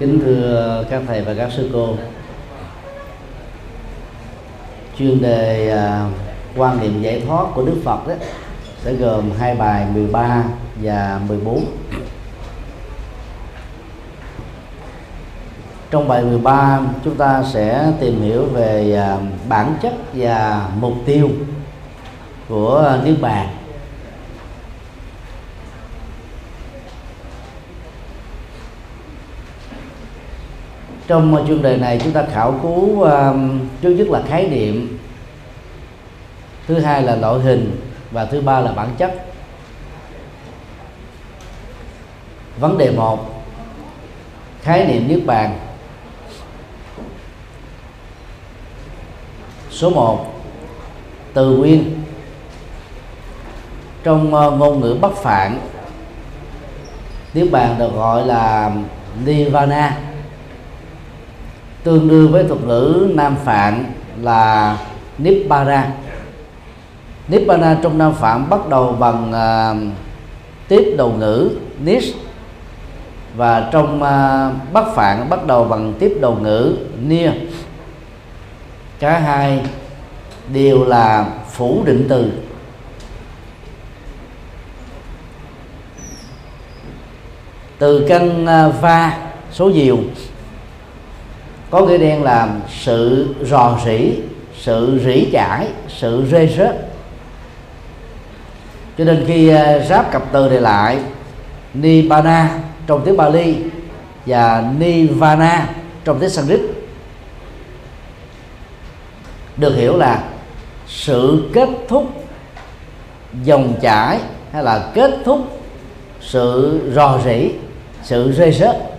kính thưa các thầy và các sư cô. Chuyên đề uh, quan niệm giải thoát của Đức Phật đó sẽ gồm hai bài 13 và 14 trong bài 13 chúng ta sẽ tìm hiểu về à, bản chất và mục tiêu của niết bàn. Trong ờ, chuyên đề này chúng ta khảo cứu ờ, trước nhất là khái niệm. Thứ hai là loại hình và thứ ba là bản chất. Vấn đề một khái niệm niết bàn. Số 1 từ nguyên. Trong uh, ngôn ngữ bắc phạn niết bàn được gọi là nirvana tương đương với thuật ngữ nam phạn là nibbana. Nibbana trong nam phạn bắt đầu bằng uh, tiếp đầu ngữ nis và trong uh, bắc phạn bắt đầu bằng tiếp đầu ngữ nia. Cả hai đều là phủ định từ. Từ căn uh, va số diều có nghĩa đen là sự rò rỉ, sự rỉ chải, sự rê rớt cho nên khi à, ráp cặp từ này lại, nibbana trong tiếng Bali và nirvana trong tiếng Sanskrit được hiểu là sự kết thúc dòng chảy hay là kết thúc sự rò rỉ, sự rơi rớt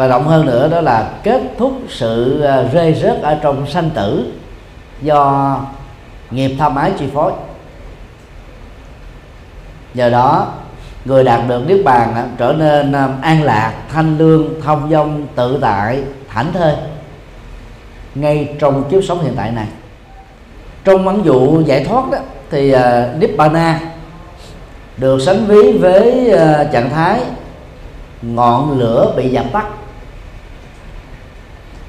và rộng hơn nữa đó là kết thúc sự à, rơi rớt ở trong sanh tử do nghiệp tham ái chi phối. Nhờ đó người đạt được niết bàn à, trở nên à, an lạc thanh lương thông dong tự tại thảnh thơi ngay trong kiếp sống hiện tại này. Trong ấn dụ giải thoát đó thì uh, nibbana được sánh ví với uh, trạng thái ngọn lửa bị dập tắt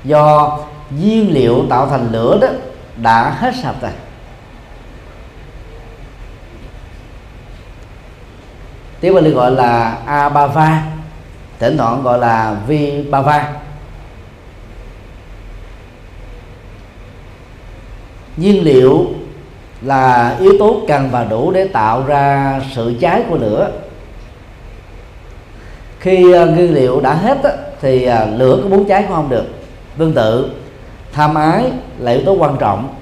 do nhiên liệu tạo thành lửa đó đã hết sạch rồi. Tiếng Bali gọi là Abhava, thỉnh thoảng gọi là Vibhava. Nhiên liệu là yếu tố cần và đủ để tạo ra sự cháy của lửa. Khi à, nguyên liệu đã hết thì à, lửa có muốn cháy cũng không được tương tự, tham ái là yếu tố quan trọng.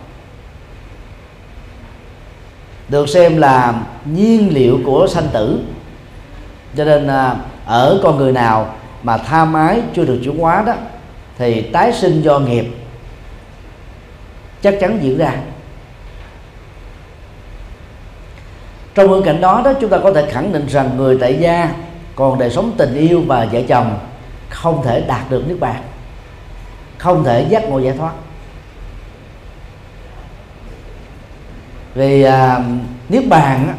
Được xem là nhiên liệu của sanh tử. Cho nên à, ở con người nào mà tham ái chưa được chuyển hóa đó, thì tái sinh do nghiệp chắc chắn diễn ra. Trong hoàn cảnh đó đó, chúng ta có thể khẳng định rằng người tại gia, còn đời sống tình yêu và vợ chồng không thể đạt được nước bàn không thể giác ngộ giải thoát. Vì à, niết bàn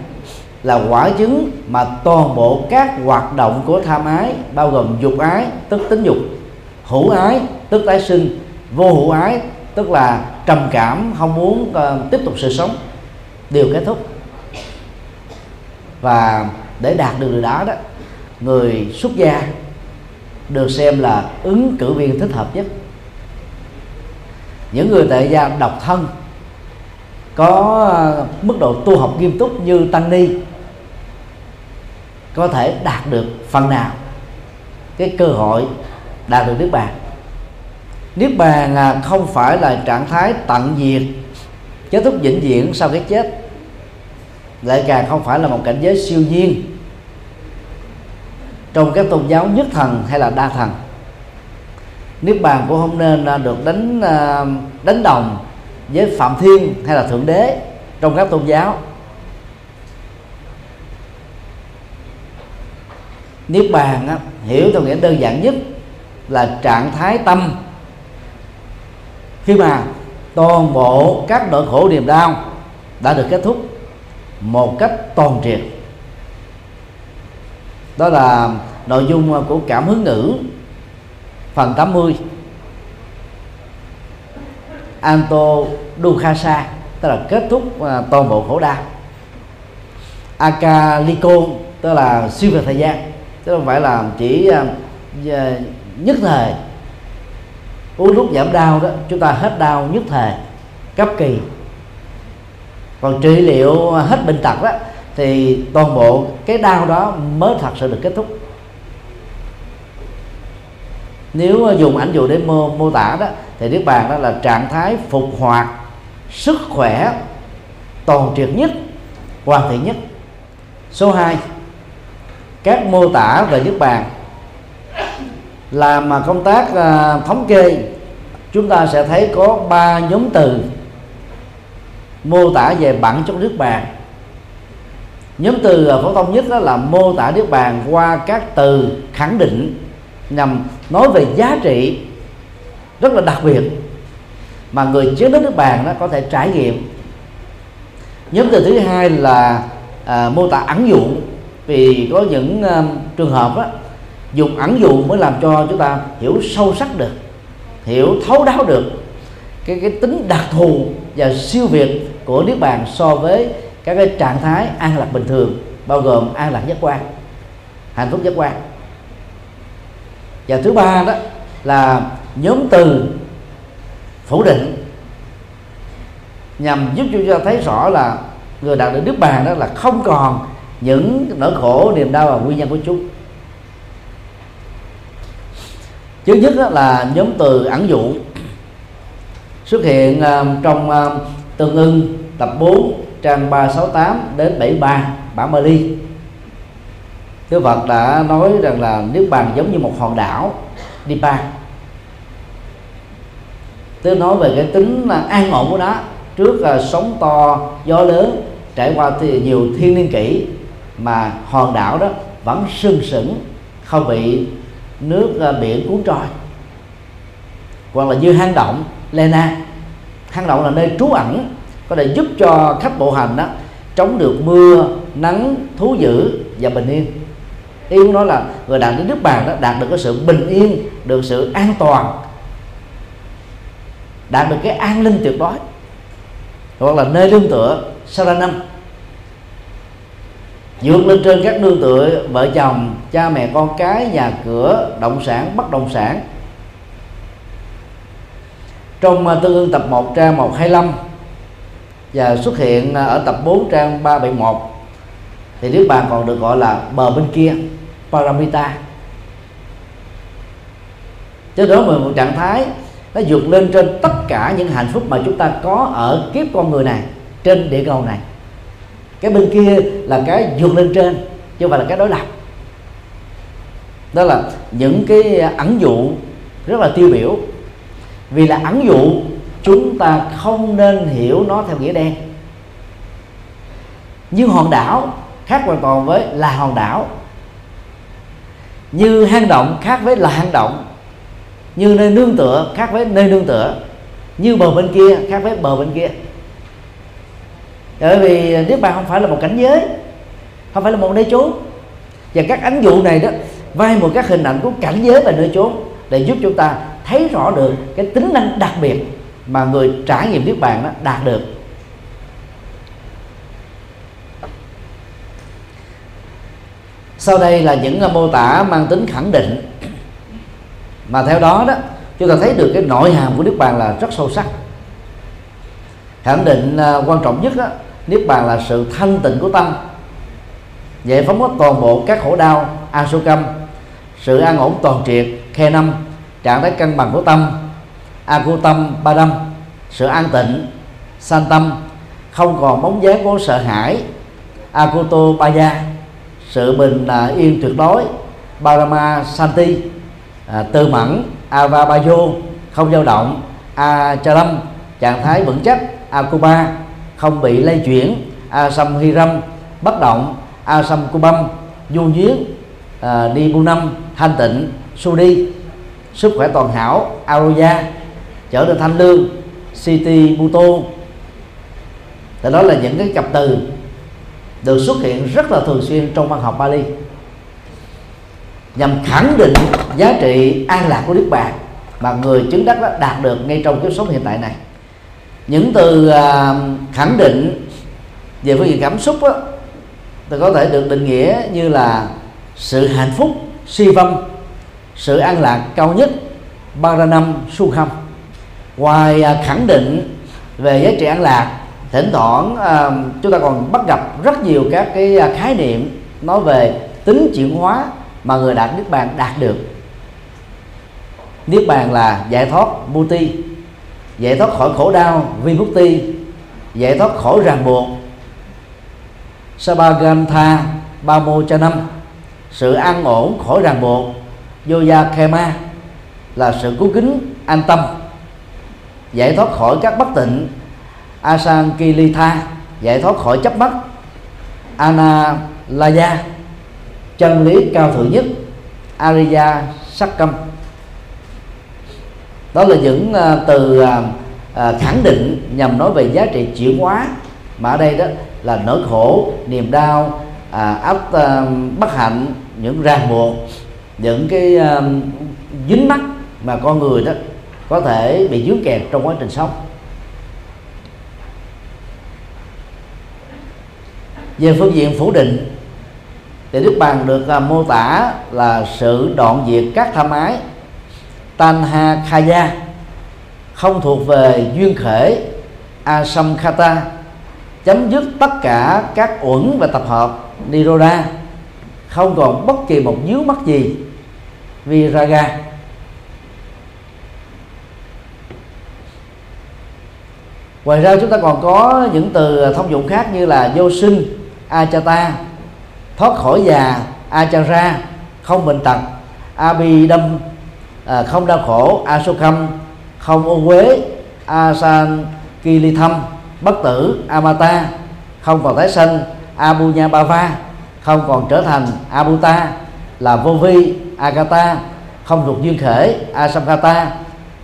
là quả chứng mà toàn bộ các hoạt động của tham ái bao gồm dục ái tức tính dục hữu ái tức tái sinh vô hữu ái tức là trầm cảm không muốn uh, tiếp tục sự sống đều kết thúc. Và để đạt được điều đó đó người xuất gia được xem là ứng cử viên thích hợp nhất những người tại gia độc thân có ờ, mức độ tu học nghiêm túc như tăng ni có thể đạt được phần nào cái cơ hội đạt được niết bàn. Niết bàn không phải là trạng thái tận diệt, kết thúc vĩnh viễn sau cái chết, lại càng không phải là một cảnh giới siêu nhiên trong các tôn giáo nhất thần hay là đa thần niết bàn cũng không nên à, được đánh à, đánh đồng với phạm thiên hay là thượng đế trong các tôn giáo. Niết bàn á, hiểu theo nghĩa đơn giản nhất là trạng thái tâm. Khi mà toàn bộ các nỗi khổ niềm đau đã được kết thúc một cách toàn triệt đó là nội dung của cảm hứng ngữ phần 80 Anto Dukhasa, tức là kết thúc à, toàn bộ khổ đau. Akaliko, tức là siêu về thời gian, chứ không phải là chỉ à, à, nhất thời. Uống thuốc giảm đau đó, chúng ta hết đau nhất thời, cấp kỳ. Còn trị liệu hết bệnh tật đó, thì toàn bộ cái đau đó mới thật sự được kết thúc nếu ờ, dùng ảnh dụ để mô, mô tả đó thì niết bàn đó là trạng thái phục hoạt sức khỏe toàn triệt nhất hoàn thiện nhất. Số 2 các mô tả về niết bàn làm mà công tác uh, thống kê chúng ta sẽ thấy có ba nhóm từ mô tả về bản chất nước bàn. Nhóm từ ờ, phổ thông nhất đó là mô tả nước bàn qua các từ khẳng định nhằm nói về giá trị rất là đặc biệt mà người chiến đến nước bàn đó có thể trải nghiệm. Nhóm từ thứ hai là à, mô tả ẩn dụ. Vì có những à, trường hợp đó, dùng ẩn dụ mới làm cho chúng ta hiểu sâu sắc được hiểu thấu đáo được cái cái tính đặc thù và siêu việt của niết bàn so với các cái trạng thái an lạc bình thường bao gồm an lạc giác quan hạnh phúc giác quan và thứ ba đó là nhóm từ phủ định nhằm giúp cho chúng ta thấy rõ là người đạt được nước bàn đó là không còn những nỗi khổ, niềm đau và nguyên nhân của chúng. Thứ nhất là nhóm từ ẩn dụ xuất hiện à, trong à, tương ưng tập 4 trang 368 đến 73 bản Bali Đức Phật đã nói rằng là niết bàn giống như một hòn đảo Dipa Tức nói về cái tính là an ổn của nó. Trước là sóng to, gió lớn, trải qua thì nhiều thiên niên kỷ mà hòn đảo đó vẫn sưng sững, không bị nước à, biển cuốn trôi. Hoặc là như hang động Lena. Hang động là nơi trú ẩn, có thể giúp cho khách bộ hành đó, chống được mưa, nắng, thú dữ và bình yên ý muốn nói là người đạt đến nước bàn đó đạt được cái sự bình yên, được sự an toàn, đạt được cái an ninh tuyệt đối. Hoặc là nơi lương tựa saranam vượt lên trên các nương tựa, vợ chồng, cha mẹ, con cái, nhà cửa, động sản, bất động sản. Trong à, tương ương tập 1 trang 125 và xuất hiện à, ở tập 4 trang 371 thì nước bàn còn được gọi là bờ bên kia paramita. Cho đó là một trạng thái nó vượt lên trên tất cả những hạnh phúc mà chúng ta có ở kiếp con người này, trên địa cầu này. Cái bên kia là cái vượt lên trên, chứ không phải là cái đối lập. Đó là những cái ẩn dụ rất là tiêu biểu. Vì là ẩn dụ, chúng ta không nên hiểu nó theo nghĩa đen. Như hòn đảo khác hoàn toàn với là hòn đảo như hang động khác với là hang động. Như nơi nương tựa khác với nơi nương tựa. Như bờ bên kia khác với bờ bên kia. Bởi vì niết bàn không phải là một cảnh giới, không phải là một nơi chốn và các ánh dụ này đó vay một các hình ảnh của cảnh giới và nơi chốn để giúp chúng ta thấy rõ được cái tính năng đặc biệt mà người trải nghiệm niết bàn đó đạt được. Sau đây là những à, mô tả mang tính khẳng định. Mà theo đó đó chúng ta thấy được cái nội hàm của niết bàn là rất sâu sắc. Khẳng định à, quan trọng nhất đó, niết bàn là sự thanh tịnh của tâm giải phóng hết toàn bộ các khổ đau asukam sự an ổn toàn triệt khe năm trạng thái cân bằng của tâm akutam đâm sự an tịnh san tâm không còn bóng dáng của sợ hãi akuto ba gia sự bình à, yên tuyệt đối. Parama santi à, tư mẫn avabayo không dao động achalam trạng thái vững chắc akuba không bị lây chuyển asam hiram bất động asam kubam du duyên à, đi bu năm thanh tịnh sudi sức khỏe toàn hảo aroya trở nên thanh lương city buto. Thì đó là những cái cặp từ được xuất hiện rất là thường xuyên trong văn học Bali. Nhằm khẳng định giá trị an lạc của Đức Bàn mà người chứng đắc đã đạt được ngay trong kiếp sống hiện tại này. Những từ à, khẳng định về phương diện cảm xúc đó, thì có thể được định nghĩa như là sự hạnh phúc si vâm sự an lạc cao nhất Baranam Sukham. Ngoài à, khẳng định về giá trị an lạc thỉnh thoảng à, chúng ta còn bắt gặp rất nhiều các cái à, khái niệm nói về tính chuyển hóa mà người đạt niết bàn đạt được. Niết bàn là giải thoát muti giải thoát khỏi khổ đau vimukti giải thoát khỏi ràng buộc. Sabagantha bamo cha năm sự an ổn khỏi ràng buộc. Yoga kema là sự cứu kính an tâm giải thoát khỏi các bất tịnh asankilitha giải thoát khỏi chấp mắc analaya chân lý cao thượng nhất. Ariya Sakam. đó là những uh, từ uh, khẳng định nhằm nói về giá trị chuyển hóa. Mà ở đây đó là nỗi khổ niềm đau à, áp uh, bất hạnh những ràng buộc những cái uh, dính mắc mà con người đó có thể bị dướng kẹt trong quá trình sống. Về phương diện phủ định thì đức bàn được uh, mô tả là sự đoạn diệt các tham ái tanha khaya không thuộc về duyên khể asamkhata chấm dứt tất cả các uẩn và tập hợp niroda không còn bất kỳ một dướng mắt gì viraga ngoài ra chúng ta còn có những từ thông dụng khác như là vô sinh achata thoát khỏi già achara không bệnh tật abidam à, không đau khổ asokam không ô uế asan kilitham bất tử amata không còn tái sanh abunya bava không còn trở thành abuta là vô vi agata không thuộc duyên khể asamkata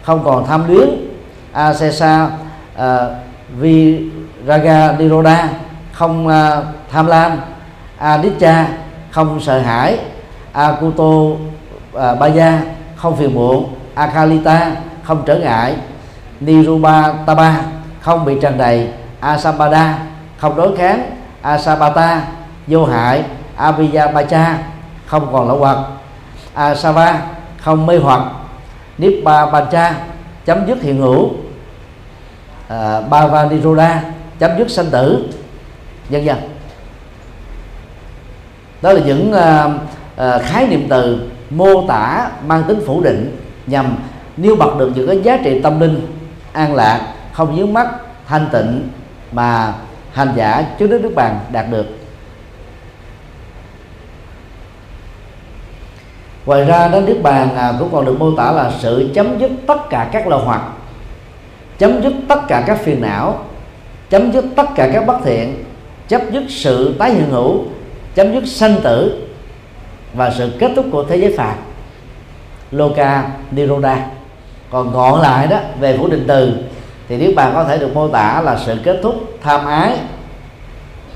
không còn tham luyến asesa à, uh, viraga niroda không uh, tham lam anicca không sợ hãi akuto uh, baya không phiền muộn akalita không trở ngại niruba taba không bị tràn đầy asambada không đối kháng asabata vô hại abhiyabacha không còn lậu hoặc asava không mê hoặc nippa pancha chấm dứt hiện hữu à, bhavaniroda chấm dứt sanh tử vân vân đó là những uh, uh, khái niệm từ mô tả mang tính phủ định nhằm nêu bật được những cái giá trị tâm linh an lạc không dướng mắt thanh tịnh mà hành giả trước đức đức bàn đạt được. Ngoài ra đến nước bàn à, cũng còn được mô tả là sự chấm dứt tất cả các lò hoặc chấm dứt tất cả các phiền não chấm dứt tất cả các bất thiện chấm dứt sự tái hiện hữu chấm dứt sanh tử và sự kết thúc của thế giới phạt loka niroda còn gọn lại đó, về phủ định từ, thì nếu bạn có thể được mô tả là sự kết thúc tham ái,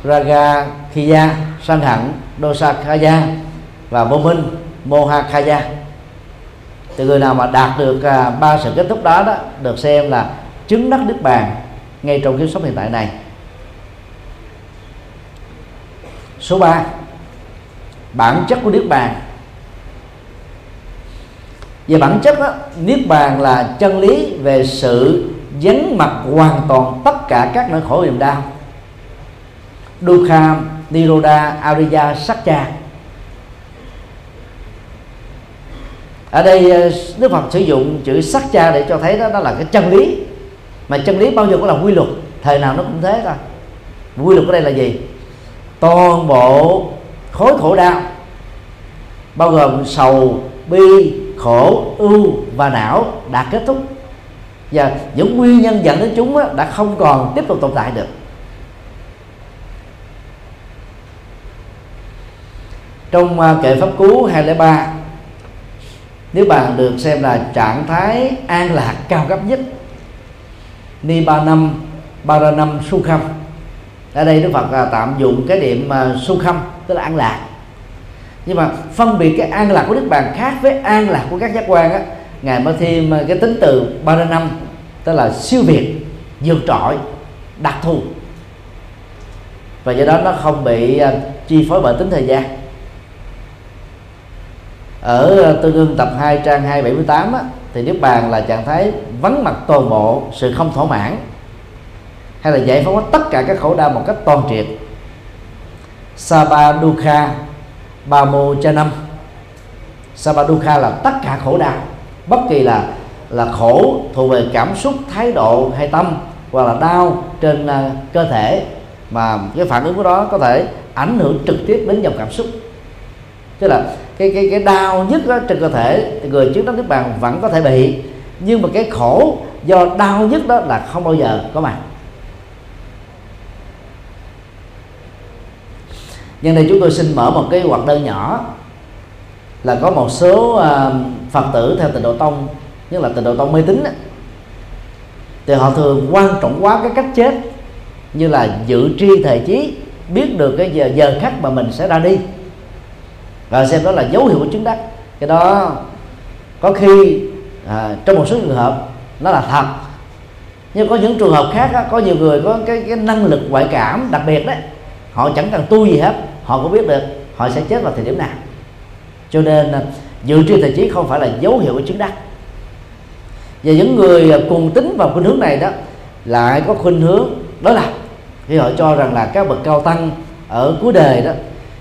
raga khiya sân hận dosa khaya và vô minh moha khaya thì người nào mà đạt được à, ba sự kết thúc đó đó, được xem là chứng đắc đức bàn ngay trong kiếp sống hiện tại này. Số 3 bản chất của niết bàn. Về bản chất đó, niết bàn là chân lý về sự dấn mặt hoàn toàn tất cả các nỗi khổ niềm đau. Dukha, Niroda, Ariya, sakya ở đây ờ, Đức Phật sử dụng chữ sắc cha để cho thấy đó, đó là cái chân lý. Mà chân lý bao giờ cũng là quy luật. Thời nào nó cũng thế thôi. Quy luật ở đây là gì? Toàn bộ khối khổ đau, bao gồm sầu, bi, khổ, ưu và não đã kết thúc. Và những nguyên nhân dẫn đến chúng đã không còn tiếp tục tồn tại được. Trong à, kệ pháp cú 203 nếu bạn được xem là trạng thái an lạc cao cấp nhất ni ba năm ở đây đức phật à, tạm dụng cái điểm à, uh, su khâm tức là an lạc. Nhưng mà phân biệt cái an lạc của Đức bàn khác với an lạc của các giác quan á ngài mới thêm à, cái tính từ ba ra năm tức là siêu việt vượt trội đặc thù. Và do đó nó không bị chi phối bởi tính thời gian. Ở tương ương tập 2 trang 278 á, thì niết bàn là trạng thái vắng mặt toàn bộ sự không thỏa mãn hay là giải phóng tất cả các khổ đau một cách toàn triệt. Sabadukha năm. Sabadukha là tất cả khổ đau bất kỳ là là khổ thuộc về cảm xúc thái độ hay tâm hoặc là đau trên uh, cơ thể mà cái phản ứng của đó có thể ảnh hưởng trực tiếp đến dòng cảm xúc. Tức là cái cái cái đau nhất đó trên cơ thể người trước đó nước bàn vẫn có thể bị nhưng mà cái khổ do đau nhất đó là không bao giờ có mặt. Nhân đây chúng tôi xin mở một cái hoạt đơn nhỏ là có một số à, phật tử theo tịnh độ tông nhất là tịnh độ tông mê tín thì họ thường quan trọng quá cái cách chết như là dự tri thời chí biết được cái giờ giờ khắc mà mình sẽ ra đi. Và xem đó là dấu hiệu của chứng đắc. Cái đó có khi à, trong một số trường hợp nó là thật. Nhưng có những trường hợp khác đó, có nhiều người có cái cái năng lực ngoại cảm đặc biệt đấy họ chẳng cần tu gì hết họ cũng biết được họ sẽ chết vào thời điểm nào. Cho nên à, dự tri tài trí không phải là dấu hiệu của chứng đắc. Và những người à, cùng tính vào khuynh hướng này đó lại có khuynh hướng đó là khi họ cho rằng là các bậc cao tăng ở cuối đời đó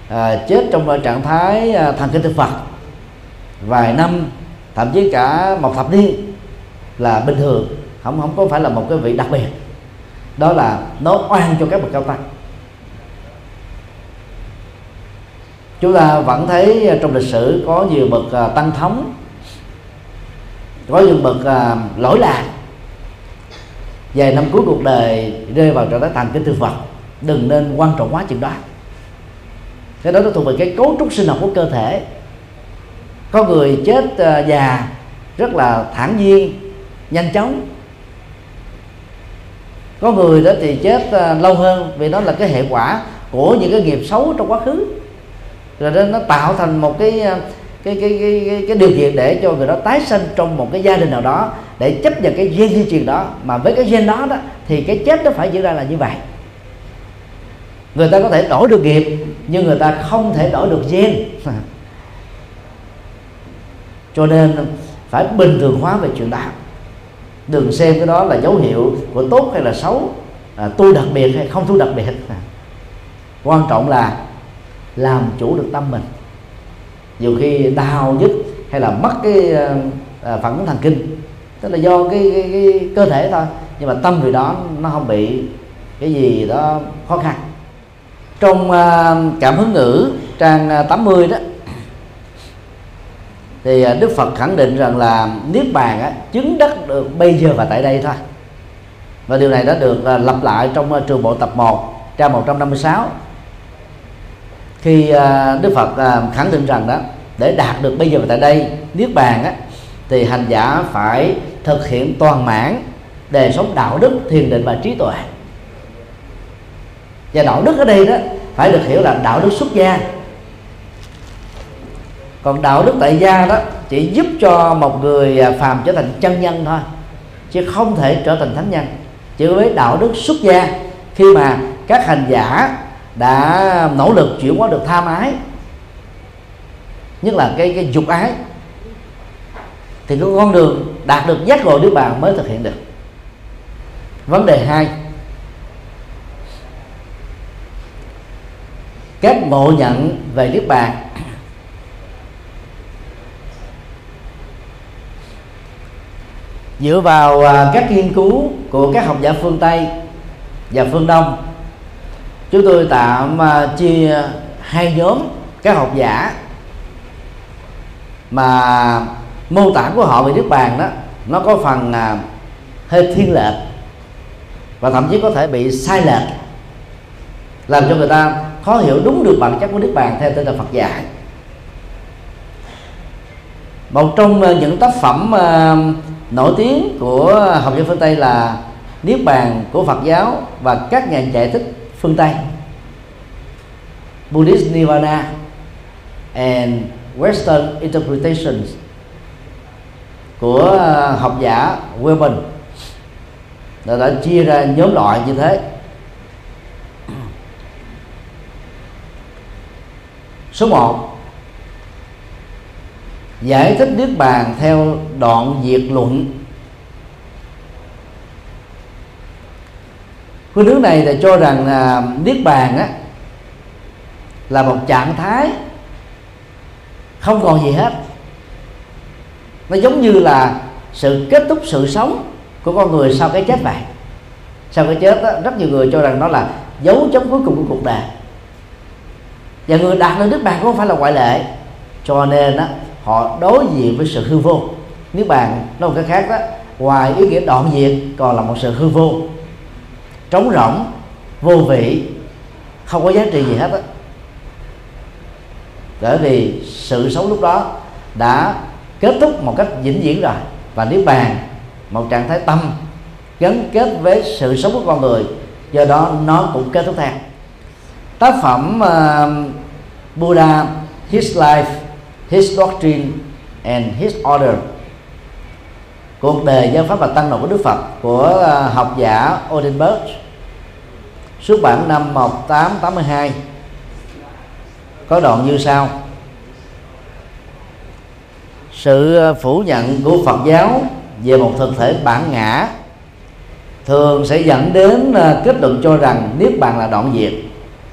à, chết trong trạng thái à, thần kinh thực vật vài năm thậm chí cả một thập niên là bình thường không không có phải là một cái vị đặc biệt. Đó là nó oan cho các bậc cao tăng. Chúng ta vẫn thấy à, trong lịch sử có nhiều bậc à, tăng thống, có những bậc à, lỗi lạc. Vài năm cuối cuộc đời, rơi vào trạng thái thành cái thực vật, đừng nên quan trọng quá chuyện đó. Cái đó nó thuộc về cái cấu trúc sinh học của cơ thể. Có người chết già, rất là thản nhiên, nhanh chóng. Có người đó thì chết lâu hơn vì nó là cái hệ quả của những cái nghiệp xấu trong quá khứ rồi đó nó tạo thành một cái ờ, cái cái cái cái, cái điều kiện để cho người đó tái sinh trong một cái gia đình nào đó để chấp nhận cái gen di truyền đó. Mà với cái gen đó đó thì cái chết nó phải diễn ra là như vậy. Người ta có thể đổi được nghiệp nhưng người ta không thể đổi được gen. Cho nên phải bình thường hóa về chuyện đạo. Đừng xem cái đó là dấu hiệu của tốt hay là xấu à, tu đặc biệt hay không tu đặc biệt. Quan trọng là làm chủ được tâm mình. Nhiều khi đau nhất hay là mất cái à, phản ứng thần kinh tức là do cái, cái, cái cơ thể thôi nhưng mà tâm vì đó nó không bị cái gì đó khó khăn. Trong ờ, cảm hứng ngữ trang 80 đó thì Đức Phật khẳng định rằng là niết bàn á, chứng đắc được bây giờ và tại đây thôi. Và điều này đã được lặp lại trong trường bộ tập 1 trang 156 khi à, Đức Phật à, khẳng định rằng đó để đạt được bây giờ và tại đây niết bàn á, thì hành giả phải thực hiện toàn mãn đề sống đạo đức thiền định và trí tuệ. Và đạo đức ở đây đó phải được hiểu là đạo đức xuất gia. Còn đạo đức tại gia đó chỉ giúp cho một người à, phàm trở thành chân nhân thôi chứ không thể trở thành thánh nhân. Chỉ với đạo đức xuất gia khi mà các hành giả đã nỗ lực chuyển hóa được tham ái, nhất là cái cái dục ái, thì cái con đường đạt được giác ngộ niết bàn mới thực hiện được. Vấn đề hai, các ngộ nhận về niết bàn dựa vào à, các nghiên cứu của các học giả phương tây và phương đông chúng tôi tạm à, chia hai nhóm, các học giả mà mô tả của họ về nước bàn đó, nó có phần à, hơi thiên lệch và thậm chí có thể bị sai lệch, làm cho người ta khó hiểu đúng được bản chất của nước bàn theo tinh thần Phật dạy. Một trong à, những tác phẩm nổi tiếng của học giả phương Tây là niết bàn của Phật giáo và các nhà giải thích phương Tây. Buddhist Nirvana and Western Interpretations của ờ, học giả Webben đã, đã chia ra nhóm loại như thế. Số 1 giải thích niết bàn theo đoạn diệt luận. Khuynh hướng này là cho rằng là niết bàn á là một trạng thái không còn gì hết. Nó giống như là sự kết thúc sự sống của con người sau cái chết vậy sau cái chết đó, rất nhiều người cho rằng nó là dấu chấm cuối cùng của cuộc đời. Và người đạt được nước bàn cũng không phải là ngoại lệ. Cho nên đó, họ đối diện với sự hư vô. Nước bàn nói một cái khác đó ngoài ý nghĩa đoạn diệt còn là một sự hư vô trống rỗng vô vị không có giá trị gì hết á. Bởi vì sự sống lúc đó đã kết thúc một cách vĩnh viễn rồi. Và nếu bàn một trạng thái tâm gắn kết với sự sống của con người do đó nó cũng kết thúc theo. Tác phẩm uh, Buddha His Life His Doctrine and His Order cuộc đời giáo pháp và tăng độ của Đức Phật của à, học giả Odenberg. Xuất bản năm 1882 có đoạn như sau. Sự à, phủ nhận của Phật giáo về một thực thể bản ngã thường sẽ dẫn đến à, kết luận cho rằng niết bàn là đoạn diệt,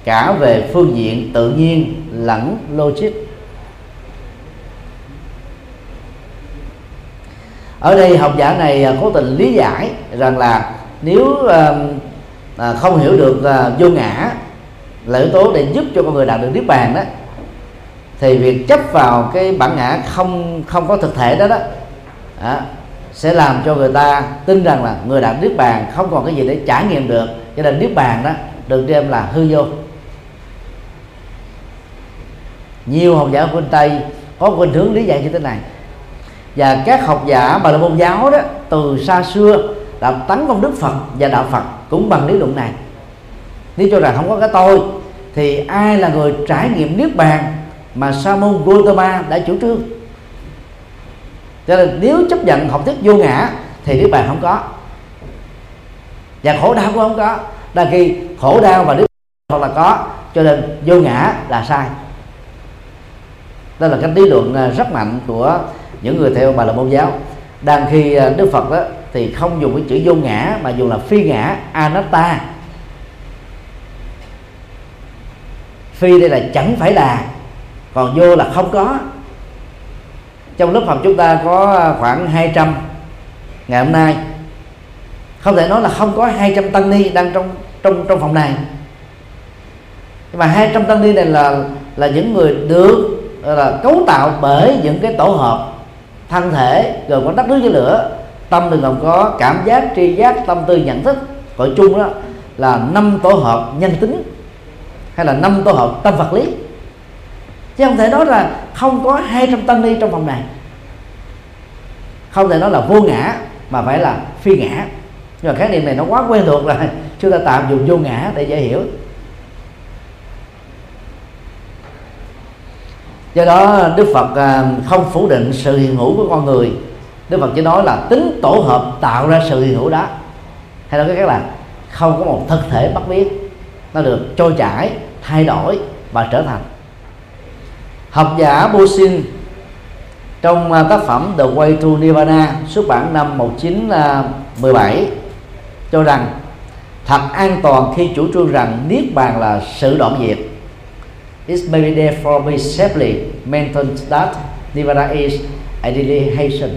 cả về phương diện tự nhiên lẫn logic. Ở đây học giả này à, cố tình lý giải rằng là nếu à, không hiểu được à, vô ngã là yếu tố để giúp cho con người đạt được niết bàn đó thì việc chấp vào cái bản ngã không không có thực thể đó đó à, sẽ làm cho người ta tin rằng là người đạt niết bàn không còn cái gì để trải nghiệm được. Cho nên niết bàn đó được đem là hư vô. Nhiều học giả phương tây có khuynh hướng lý giải như thế này và các học giả bà la môn giáo đó, từ xa xưa đã tấn công đức phật và đạo phật cũng bằng lý luận này. Nếu cho rằng không có cái tôi, thì ai là người trải nghiệm niết bàn mà sa môn Gautama đã chủ trương? Cho nên nếu chấp nhận học thuyết vô ngã, thì niết bàn không có. Và khổ đau cũng không có. Đa khi khổ đau và niết hoặc là có, cho nên vô ngã là sai. Đó là cái lý luận à, rất mạnh của những người theo bà la môn giáo. Đang khi à, đức phật đó thì không dùng cái chữ vô ngã, mà dùng là phi ngã, anatta. Phi đây là chẳng phải là, còn vô là không có. Trong lớp học chúng ta có à, khoảng 200 ngày hôm nay. Không thể nói là không có 200 tăng ni đang trong trong trong phòng này. Nhưng mà 200 tăng ni này là là những người được là cấu tạo bởi những cái tổ hợp thân thể, gồm có đất nước với lửa, tâm thì gồm có cảm giác, tri giác, tâm tư, nhận thức. Gọi chung đó là năm tổ hợp nhân tính hay là năm tổ hợp tâm vật lý. Chứ không thể nói là không có 200 tăng ni trong phòng này. Không thể nói là vô ngã, mà phải là phi ngã. Nhưng mà khái niệm này nó quá quen thuộc rồi, chúng ta tạm dùng vô ngã để dễ hiểu. Do đó đức phật à, không phủ định sự hiện hữu của con người. Đức phật chỉ nói là tính tổ hợp tạo ra sự hiện hữu đó. Hay nói cách là không có một thực thể bắt biến, nó được trôi chảy thay đổi và trở thành. Học giả Bosin trong à, tác phẩm The Way to Nirvana xuất bản năm 1917 à, cho rằng thật an toàn khi chủ trương rằng niết bàn là sự đoạn diệt. It may be therefore me safely maintained that Nirvana is annihilation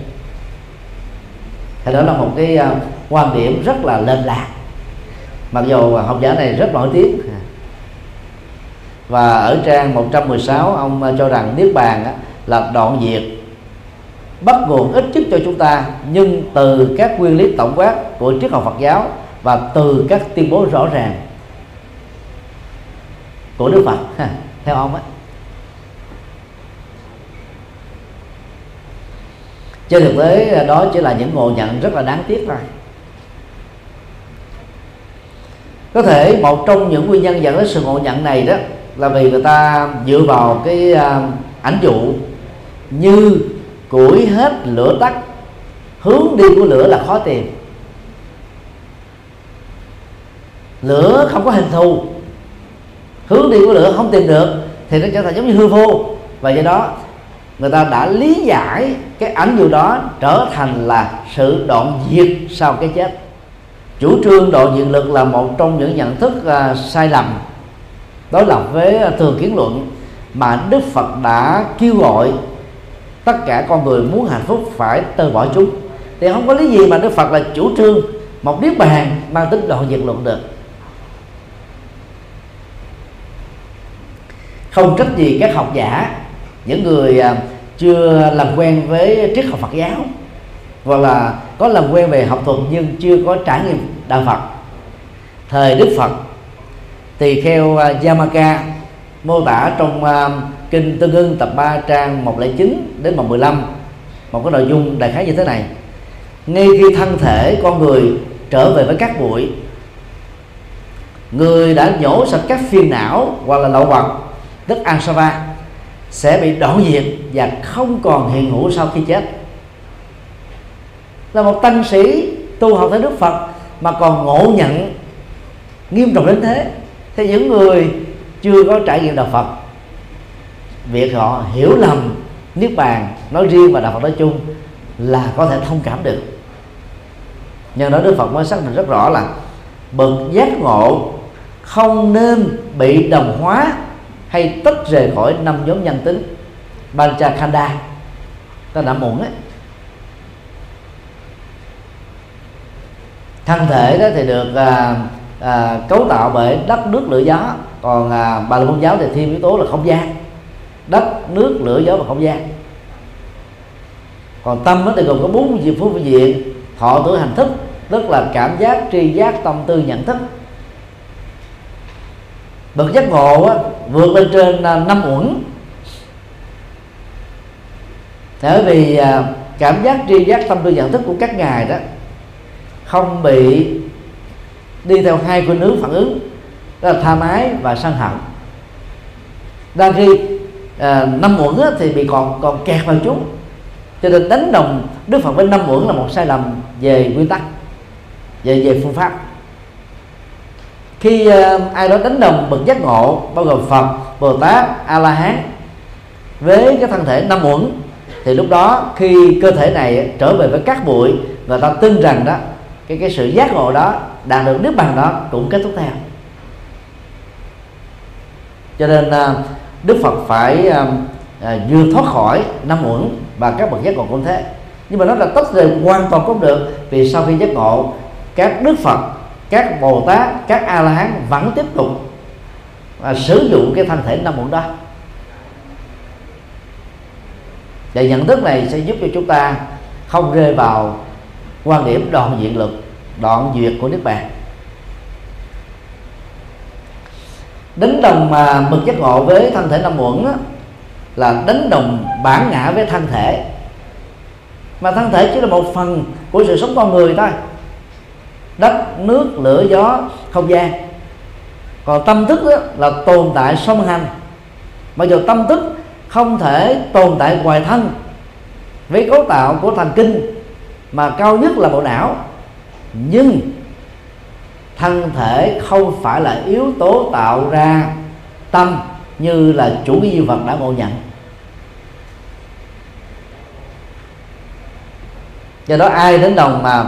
thì đó là một cái uh, quan điểm rất là lệch lạc. Mặc dù học giả này rất nổi tiếng. Và ở trang 116 ông à, cho rằng niết bàn là đoạn diệt. Bắt nguồn ít nhất cho chúng ta nhưng từ các nguyên lý tổng quát của triết học Phật giáo và từ các tuyên bố rõ ràng của Đức Phật theo ông ấy trên thực tế, đó chỉ là những ngộ nhận rất là đáng tiếc thôi. Có thể một trong những nguyên nhân dẫn đến sự ngộ nhận này đó là vì người ta dựa vào cái à, ảnh dụ như củi hết lửa tắt, hướng đi của lửa là khó tìm. Lửa không có hình thù hướng đi của lửa không tìm được thì nó trở thành giống như hư vô. Và do đó người ta đã lý giải cái ảnh dụ đó trở thành là sự đoạn diệt sau cái chết. Chủ trương đoạn diệt lực là một trong những nhận thức uh, sai lầm đối lập với thường kiến luận mà đức phật đã kêu gọi tất cả con người muốn hạnh phúc phải từ bỏ chúng. Thì không có lý gì mà đức phật là chủ trương một niết bàn mang tính đoạn diệt luận được. Không trách gì các học giả, những người à, chưa làm quen với triết học Phật giáo, hoặc là có làm quen về học thuật nhưng chưa có trải nghiệm đạo Phật, thời Đức Phật. Tỳ kheo à, Yamaka mô tả trong à, kinh Tương ưng tập 3 trang 109 đến 115 một cái nội dung đại khái như thế này. Ngay khi thân thể con người trở về với các bụi, người đã nhổ sạch các phiền não hoặc là lậu hoặc tức Ansava sẽ bị đoạn diệt và không còn hiện hữu sau khi chết. Là một tăng sĩ tu học tới Đức Phật mà còn ngộ nhận nghiêm trọng đến thế, thì những người chưa có trải nghiệm đạo Phật, việc họ hiểu lầm niết bàn nói riêng và đạo Phật nói chung là có thể thông cảm được. Nhưng đó Đức Phật mới xác định rất rõ là bậc giác ngộ không nên bị đồng hóa hay tách rời khỏi năm nhóm nhân tính. Bancha Khanda ta đã muộn ấy. Thân thể đó thì được à, à, cấu tạo bởi đất nước lửa gió. Còn à, bà la môn giáo thì thêm yếu tố là không gian. Đất nước lửa gió và không gian. Còn tâm thì gồm có bốn phương diện thọ tưởng hành thức tức là cảm giác tri giác tâm tư nhận thức bậc giác ngộ á, vượt lên trên à, năm uẩn. Bởi vì à, cảm giác tri giác tâm tư nhận thức của các ngài đó không bị đi theo hai khuynh hướng phản ứng đó là tha mái và sân hận. Đang khi à, năm uẩn á, thì bị còn còn kẹt vào chúng. Cho nên đánh đồng đức phật với năm uẩn là một sai lầm về nguyên tắc về về phương pháp khi uh, ai đó đánh đồng bậc giác ngộ bao gồm phật bồ tát a la hán với cái thân thể năm uẩn thì lúc đó khi cơ thể này trở về với các bụi và ta tin rằng đó cái cái sự giác ngộ đó đạt được nước bàn đó cũng kết thúc theo. Cho nên uh, đức phật phải ờ, uh, vừa thoát khỏi năm uẩn và các bậc giác ngộ cũng thế. Nhưng mà nó là tất rời hoàn toàn không được vì sau khi giác ngộ các đức phật các bồ tát, các a la hán vẫn tiếp tục và sử dụng cái thân thể năm muộn đó và nhận thức này sẽ giúp cho chúng ta không rơi vào quan điểm đoạn diện lực, đoạn duyệt của nước bạn. đánh đồng mà mực giác ngộ với thân thể năm uẩn đó là đánh đồng bản ngã với thân thể. Mà thân thể chỉ là một phần của sự sống con người thôi đất, nước, lửa, gió, không gian. Còn tâm thức đó là tồn tại song hành. Mặc dù tâm thức không thể tồn tại ngoài thân với cấu tạo của thần kinh, mà cao nhất là bộ não. Nhưng thân thể không phải là yếu tố tạo ra tâm như là chủ nghĩa duy vật đã ngộ nhận. Do đó ai đến đồng mà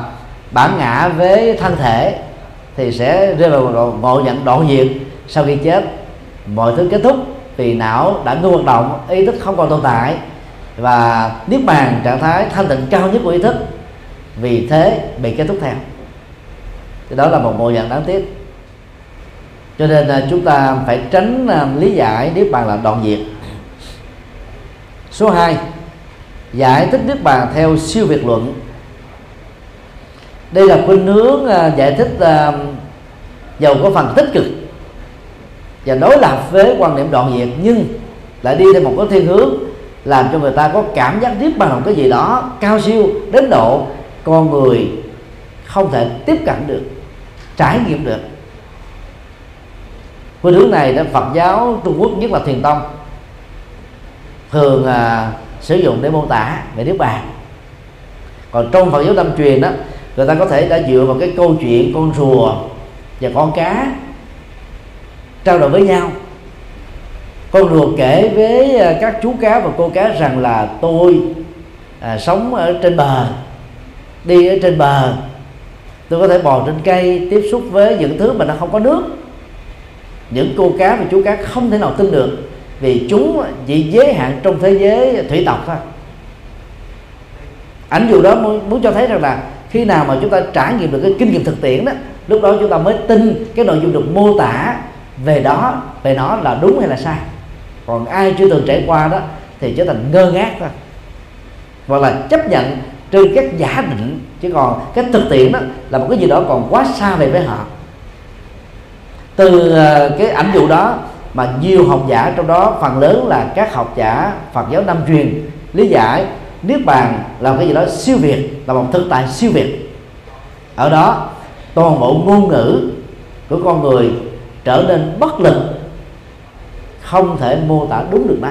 bản ngã với thân thể thì sẽ rơi vào ngộ nhận đoạn diệt sau khi chết, mọi thứ kết thúc vì não đã ngưng hoạt động, ý thức không còn tồn tại và niết bàn trạng thái thanh tịnh cao nhất của ý thức. Vì thế bị kết thúc theo. Thì đó là một ngộ nhận đáng tiếc. Cho nên là chúng ta phải tránh à, lý giải niết bàn là đoạn diệt số 2 giải thích niết bàn theo siêu việt luận đây là khuynh hướng à, giải thích à, giàu có phần tích cực. Và đối lập với quan điểm đoạn diệt nhưng lại đi theo một cái thiên hướng làm cho người ta có cảm giác tiếp bằng một cái gì đó cao siêu đến độ con người không thể tiếp cận được trải nghiệm được. Khuynh hướng này đã Phật giáo Trung Quốc nhất là Thiền Tông thường à, sử dụng để mô tả về niết bàn. Còn trong phật giáo tâm truyền đó người ta có thể đã dựa vào cái câu chuyện con rùa và con cá trao đổi với nhau. Con rùa kể với à, các chú cá và cô cá rằng là tôi à, sống ở trên bờ đi ở trên bờ. Tôi có thể bò trên cây tiếp xúc với những thứ mà nó không có nước. Những cô cá và chú cá không thể nào tin được vì chúng chỉ giới hạn trong thế giới thủy tộc thôi. Ảnh dụ đó muốn, muốn cho thấy rằng là khi nào mà chúng ta trải nghiệm được cái kinh nghiệm thực tiễn đó, lúc đó chúng ta mới tin cái nội dung được mô tả về đó, về nó là đúng hay là sai. Còn ai chưa từng trải qua đó thì trở thành ngơ ngác thôi. Hoặc là chấp nhận trên các giả định, chứ còn cái thực tiễn đó là một cái gì đó còn quá xa về với họ. Từ ờ, cái ảnh dụ đó mà nhiều học giả, trong đó phần lớn là các học giả, Phật giáo Nam truyền, lý giải niết bàn là một cái gì đó siêu việt là một thực tại siêu việt. Ở đó toàn bộ ngôn ngữ của con người trở nên bất lực không thể mô tả đúng được nó.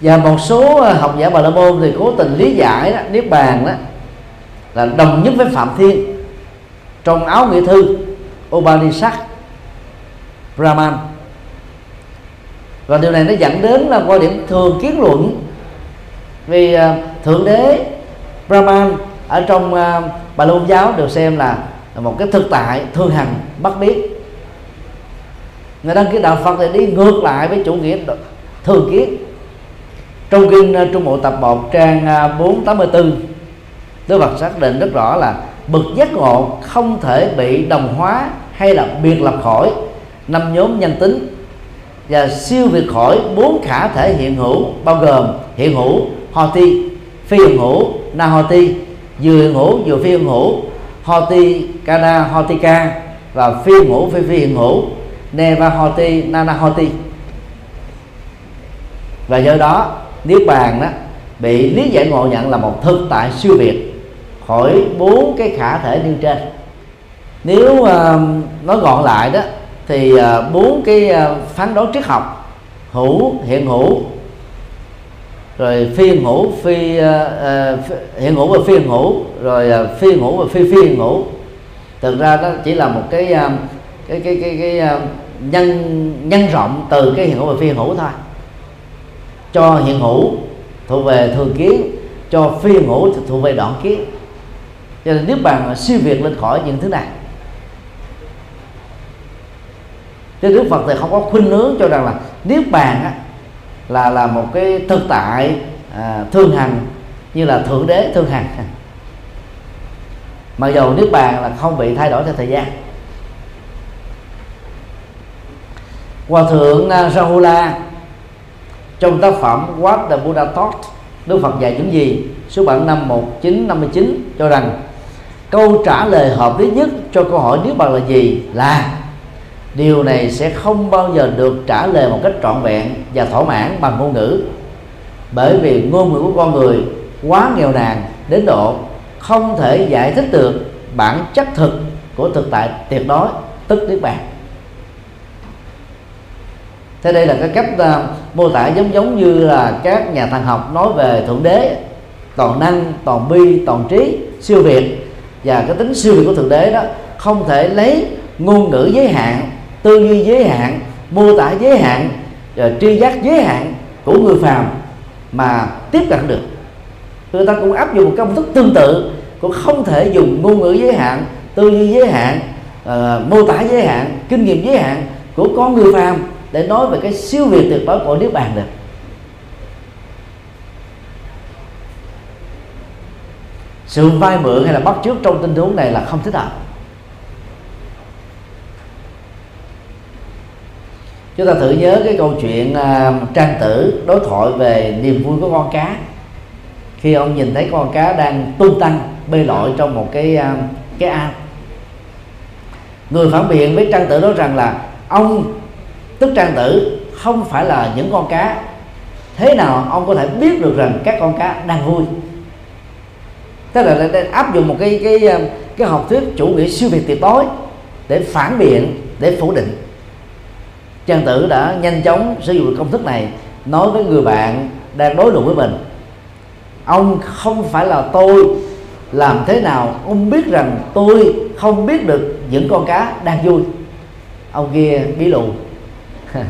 Và một số ờ, học giả bà la môn thì cố tình lý giải đó, niết bàn đó là đồng nhất với phạm thiên. Trong áo nghĩa thư Upanishad Brahman. Và điều này nó dẫn đến là quan điểm thường kiến luận vì uh, thượng đế Brahman ở trong uh, bà la môn giáo được xem là một cái thực tại thường hằng bất biết người đăng ký đạo Phật thì đi ngược lại với chủ nghĩa thường kiến. Trong kinh uh, Trung Bộ tập 1 trang uh, 484 Đức Phật xác định rất rõ là bậc giác ngộ không thể bị đồng hóa hay là biệt lập khỏi năm nhóm nhân tính. Và siêu việt khỏi bốn khả thể hiện hữu bao gồm hiện hữu hoti phi hiện hữu na hoti vừa hiện hữu vừa phi hiện hữu hoti kana hotika và phi hiện hữu phi phi hiện hữu neva hoti nana hoti và do đó niết bàn đó bị lý giải ngộ nhận là một thực tại siêu việt khỏi bốn cái khả thể nêu trên. Nếu uh, nói gọn lại đó thì uh, bốn cái uh, phán đoán triết học hữu hiện hữu rồi phi ngủ, phi uh, uh, hiện ngủ và phi ngủ, rồi uh, phi hiện và phi phi ngủ. thực ra đó chỉ là một cái uh, cái cái cái, cái uh, nhân nhân rộng từ cái hiện hữu và phi ngủ hữu thôi. Cho hiện hữu thuộc về thường kiến cho phi ngủ hữu thuộc về đoạn kiến. Cho nên niết bàn siêu việt lên khỏi những thứ này. Chứ Đức Phật thì không có khuynh hướng cho rằng là niết bàn á, là là một cái thực tại à, thương hằng như là thượng đế thương hằng. Mặc dù niết bàn là không bị thay đổi theo thời gian. Hòa thượng à, Rahula trong tác phẩm What the Buddha Taught Đức Phật dạy những gì? Số bản năm 1959 cho rằng câu trả lời hợp lý nhất cho câu hỏi niết bàn là gì? Là điều này sẽ không bao giờ được trả lời một cách trọn vẹn và thỏa mãn bằng ngôn ngữ. Bởi vì ngôn ngữ của con người quá nghèo nàn đến độ không thể giải thích được bản chất thực của thực tại tuyệt đối tức niết bàn. Thế đây là cái cách uh, mô tả giống giống như là các nhà thần học nói về thượng đế toàn năng toàn bi toàn trí siêu việt. Và cái tính siêu việt của thượng đế đó không thể lấy ngôn ngữ giới hạn tư duy giới hạn mô tả giới hạn ờ, tri giác giới hạn của người phàm mà tiếp cận được. Người ta cũng áp dụng một công thức tương tự cũng không thể dùng ngôn ngữ giới hạn tư duy giới hạn uh, mô tả giới hạn kinh nghiệm giới hạn của con người phàm để nói về cái siêu việt tuyệt đối của nước bàn được. Sự vay mượn hay là bắt chước trong tình huống này là không thích hợp. Chúng ta thử nhớ cái câu chuyện uh, trang tử đối thoại về niềm vui của con cá. Khi ông nhìn thấy con cá đang tung tăng bơi lội trong một cái uh, cái ao. Người phản biện với trang tử nói rằng là ông tức trang tử không phải là những con cá. Thế nào ông có thể biết được rằng các con cá đang vui? Tức là đang áp dụng một cái cái à, cái học thuyết chủ nghĩa siêu việt tuyệt đối để phản biện để phủ định trang tử đã nhanh chóng sử dụng công thức này, nói với người bạn đang đối luận với mình. Ông không phải là tôi, làm thế nào ông biết rằng tôi không biết được những con cá đang vui. Ông kia bí lù.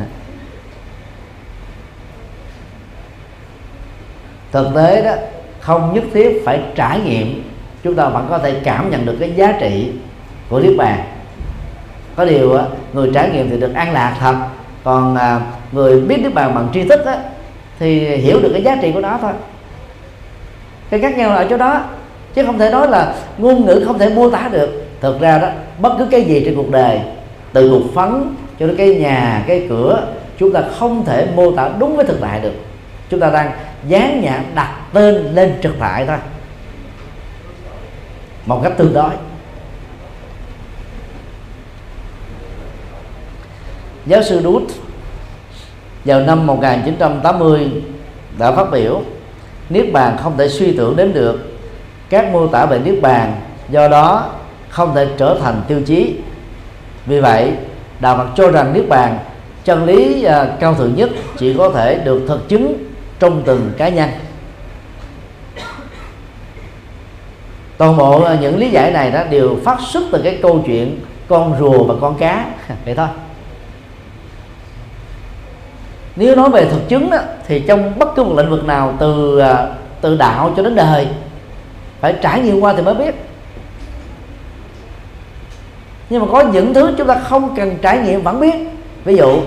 Thực tế đó, không nhất thiết phải trải nghiệm, chúng ta vẫn có thể cảm nhận được cái giá trị của niết bàn có điều người trải nghiệm thì được an lạc thật. Còn à, người biết niết bàn bằng tri thức á, thì hiểu được cái giá trị của nó thôi. Cái khác nhau là ở chỗ đó chứ không thể nói là ngôn ngữ không thể mô tả được. Thực ra đó bất cứ cái gì trên cuộc đời từ một phấn cho đến cái nhà cái cửa chúng ta không thể mô tả đúng với thực tại được. Chúng ta đang dán nhãn đặt tên lên thực tại thôi. Một cách tương đối. Giáo sư Đút vào năm 1980 đã phát biểu niết bàn không thể suy tưởng đến được. Các mô tả về niết bàn do đó không thể trở thành tiêu chí. Vì vậy đạo Phật cho rằng niết bàn chân lý uh, cao thượng nhất chỉ có thể được thực chứng trong từng cá nhân. Toàn bộ à, những lý giải này đó đều phát xuất từ cái câu chuyện con rùa và con cá. Vậy thôi nếu nói về thực chứng đó, thì trong bất cứ một lĩnh vực nào từ à, từ đạo cho đến đời phải trải nghiệm qua thì mới biết. Nhưng mà có những thứ chúng ta không cần trải nghiệm vẫn biết. Ví dụ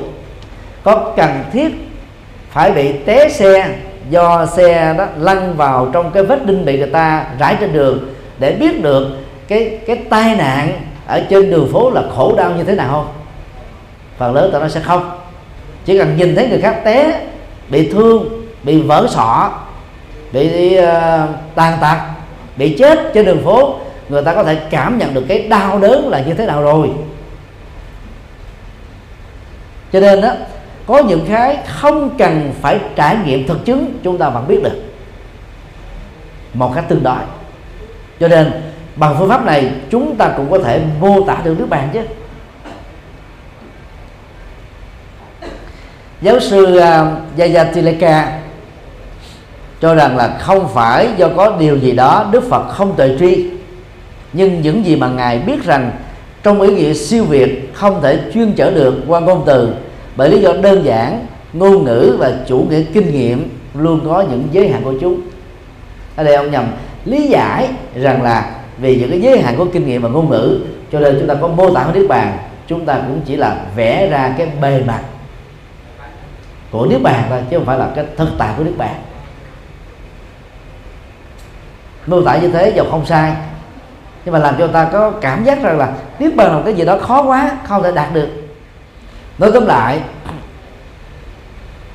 có cần thiết phải bị té xe do xe đó lăn vào trong cái vết đinh bị người ta rải trên đường để biết được cái cái tai nạn ở trên đường phố là khổ đau như thế nào không? Phần lớn tụi nó sẽ không chỉ cần nhìn thấy người khác té bị thương bị vỡ sọ bị uh, tàn tật bị chết trên đường phố người ta có thể cảm nhận được cái đau đớn là như thế nào rồi. Cho nên đó có những cái không cần phải trải nghiệm thực chứng chúng ta vẫn biết được. Một cách tương đối. Cho nên bằng phương pháp này chúng ta cũng có thể mô tả được nước bạn chứ giáo sư à, Yaya Tileka cho rằng là không phải do có điều gì đó Đức Phật không tuệ tri, nhưng những gì mà ngài biết rằng trong ý nghĩa siêu việt không thể chuyên trở được qua ngôn từ bởi lý do đơn giản, ngôn ngữ và chủ nghĩa kinh nghiệm luôn có những giới hạn của chúng. Ở đây ông nhầm lý giải rằng là vì những cái giới hạn của kinh nghiệm và ngôn ngữ, cho nên chúng ta có mô tả của niết bàn, chúng ta cũng chỉ là vẽ ra cái bề mặt của nước bàn thôi chứ không phải là cái thực tại của nước bàn mô tả như thế dầu không sai nhưng mà làm cho ta có cảm giác rằng là niết bàn là một cái gì đó khó quá không thể đạt được. Nói tóm lại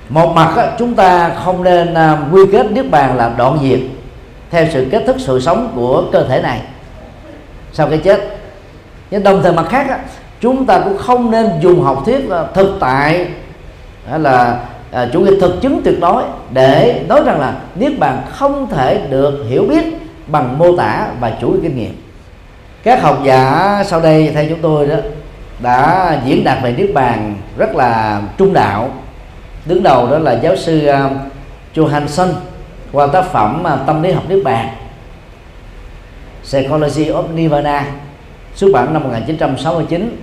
một mặt á, chúng ta không nên à, quy kết niết bàn là đoạn diệt theo sự kết thúc sự sống của cơ thể này sau cái chết. Nhưng đồng thời mặt khác á, chúng ta cũng không nên dùng học thuyết à, thực tại hay là à, chủ nghĩa thực chứng tuyệt đối để nói rằng là niết bàn không thể được hiểu biết bằng mô tả và chủ nghĩa kinh nghiệm. Các học giả sau đây theo chúng tôi đó đã diễn đạt về niết bàn rất là trung đạo. Đứng đầu đó là giáo sư uh, Johansson qua tác phẩm uh, tâm lý học niết bàn. Psychology of Nirvana xuất bản năm 1969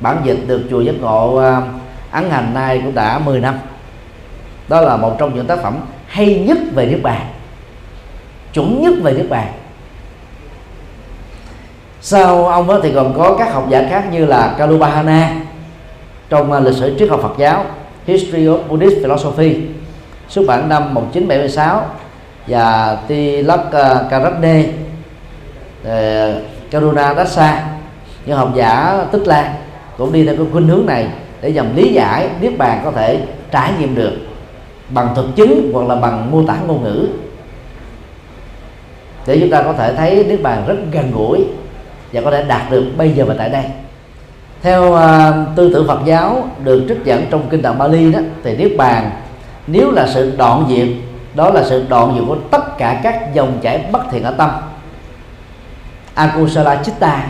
bản dịch được chùa giác ngộ uh, ấn hành nay cũng đã 10 năm. Đó là một trong những tác phẩm hay nhất về nước bàn. Chuẩn nhất về nước bàn. Sau ông đó thì còn có các học giả khác như là Kalubahana trong à, lịch sử triết học Phật giáo History of Buddhist Philosophy xuất bản năm 1976 và Tilak uh, Karatne à, Karuna Dasa những học giả Tích Lan cũng đi theo cái khuynh hướng này để nhằm lý giải niết bàn có thể trải nghiệm được bằng thực chứng hoặc là bằng mô tả ngôn ngữ. Để chúng ta có thể thấy niết bàn rất gần gũi và có thể đạt được bây giờ và tại đây. Theo uh, tư tưởng Phật giáo được trích dẫn trong kinh tạng Bali đó thì niết bàn nếu là sự đoạn diệt đó là sự đoạn diệt của tất cả các dòng chảy bất thiện ở tâm. Akusala chitta.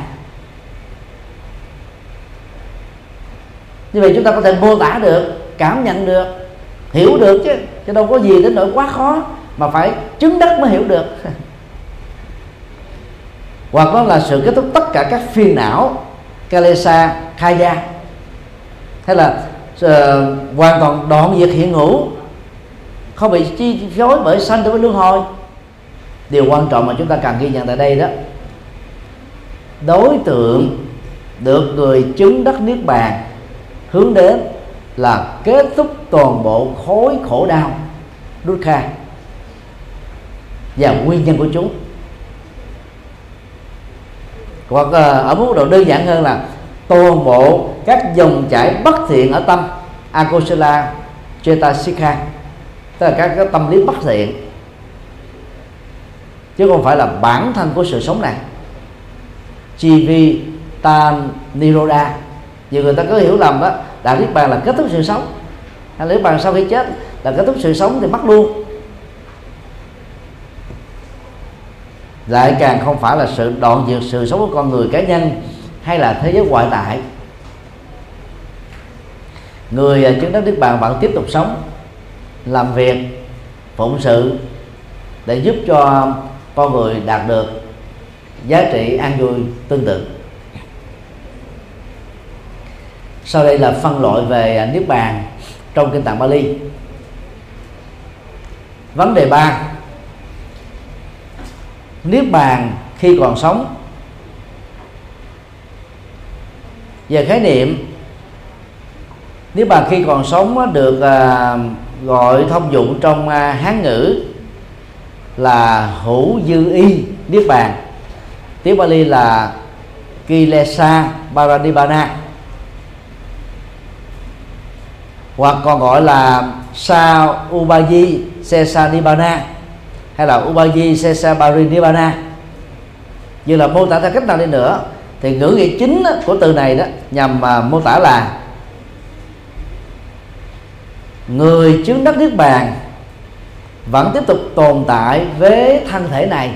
Như vậy chúng ta có thể mô tả được cảm nhận được hiểu được chứ. Chứ đâu có gì đến nỗi quá khó mà phải chứng đắc mới hiểu được. Hoặc đó là sự kết thúc tất cả các phiền não kalesa kaya hay là uh, hoàn toàn đoạn diệt hiện hữu không bị chi phối bởi sanh tử với luân hồi. Điều quan trọng mà chúng ta cần ghi nhận tại đây đó đối tượng được người chứng đắc niết bàn hướng đến là kết thúc toàn bộ khối khổ đau dukkha và nguyên nhân của chúng. Hoặc ờ, ở mức độ đơn giản hơn là toàn bộ các dòng chảy bất thiện ở tâm akosala, chetasika, tức là các cái tâm lý bất thiện, chứ không phải là bản thân của sự sống này. Chi vi tan niroda nhiều người ta có hiểu lầm đó đạo niết bàn là kết thúc sự sống. Hay niết bàn sau khi chết là kết thúc sự sống thì mất luôn. Lại càng không phải là sự đoạn diệt sự sống của con người cá nhân hay là thế giới ngoại tại. Người à, chứng đắc niết bàn vẫn tiếp tục sống, làm việc, phụng sự để giúp cho con người đạt được giá trị an vui tương tự. Sau đây là phân loại về à, niết bàn trong kinh tạng Bali. Vấn đề ba. Niết bàn khi còn sống. Về khái niệm, niết bàn khi còn sống được à, gọi thông dụng trong à, hán ngữ là hữu dư y niết bàn. Tiếng Bali là Kilesa Paradipana hoặc còn gọi là Sa ubaji Sesa Nibbana hay là ubaji Sesa nibbana như là mô tả theo cách nào đi nữa, thì ngữ nghĩa chính của từ này đó nhằm mà mô tả là người chứng đắc niết bàn vẫn tiếp tục tồn tại với thân thể này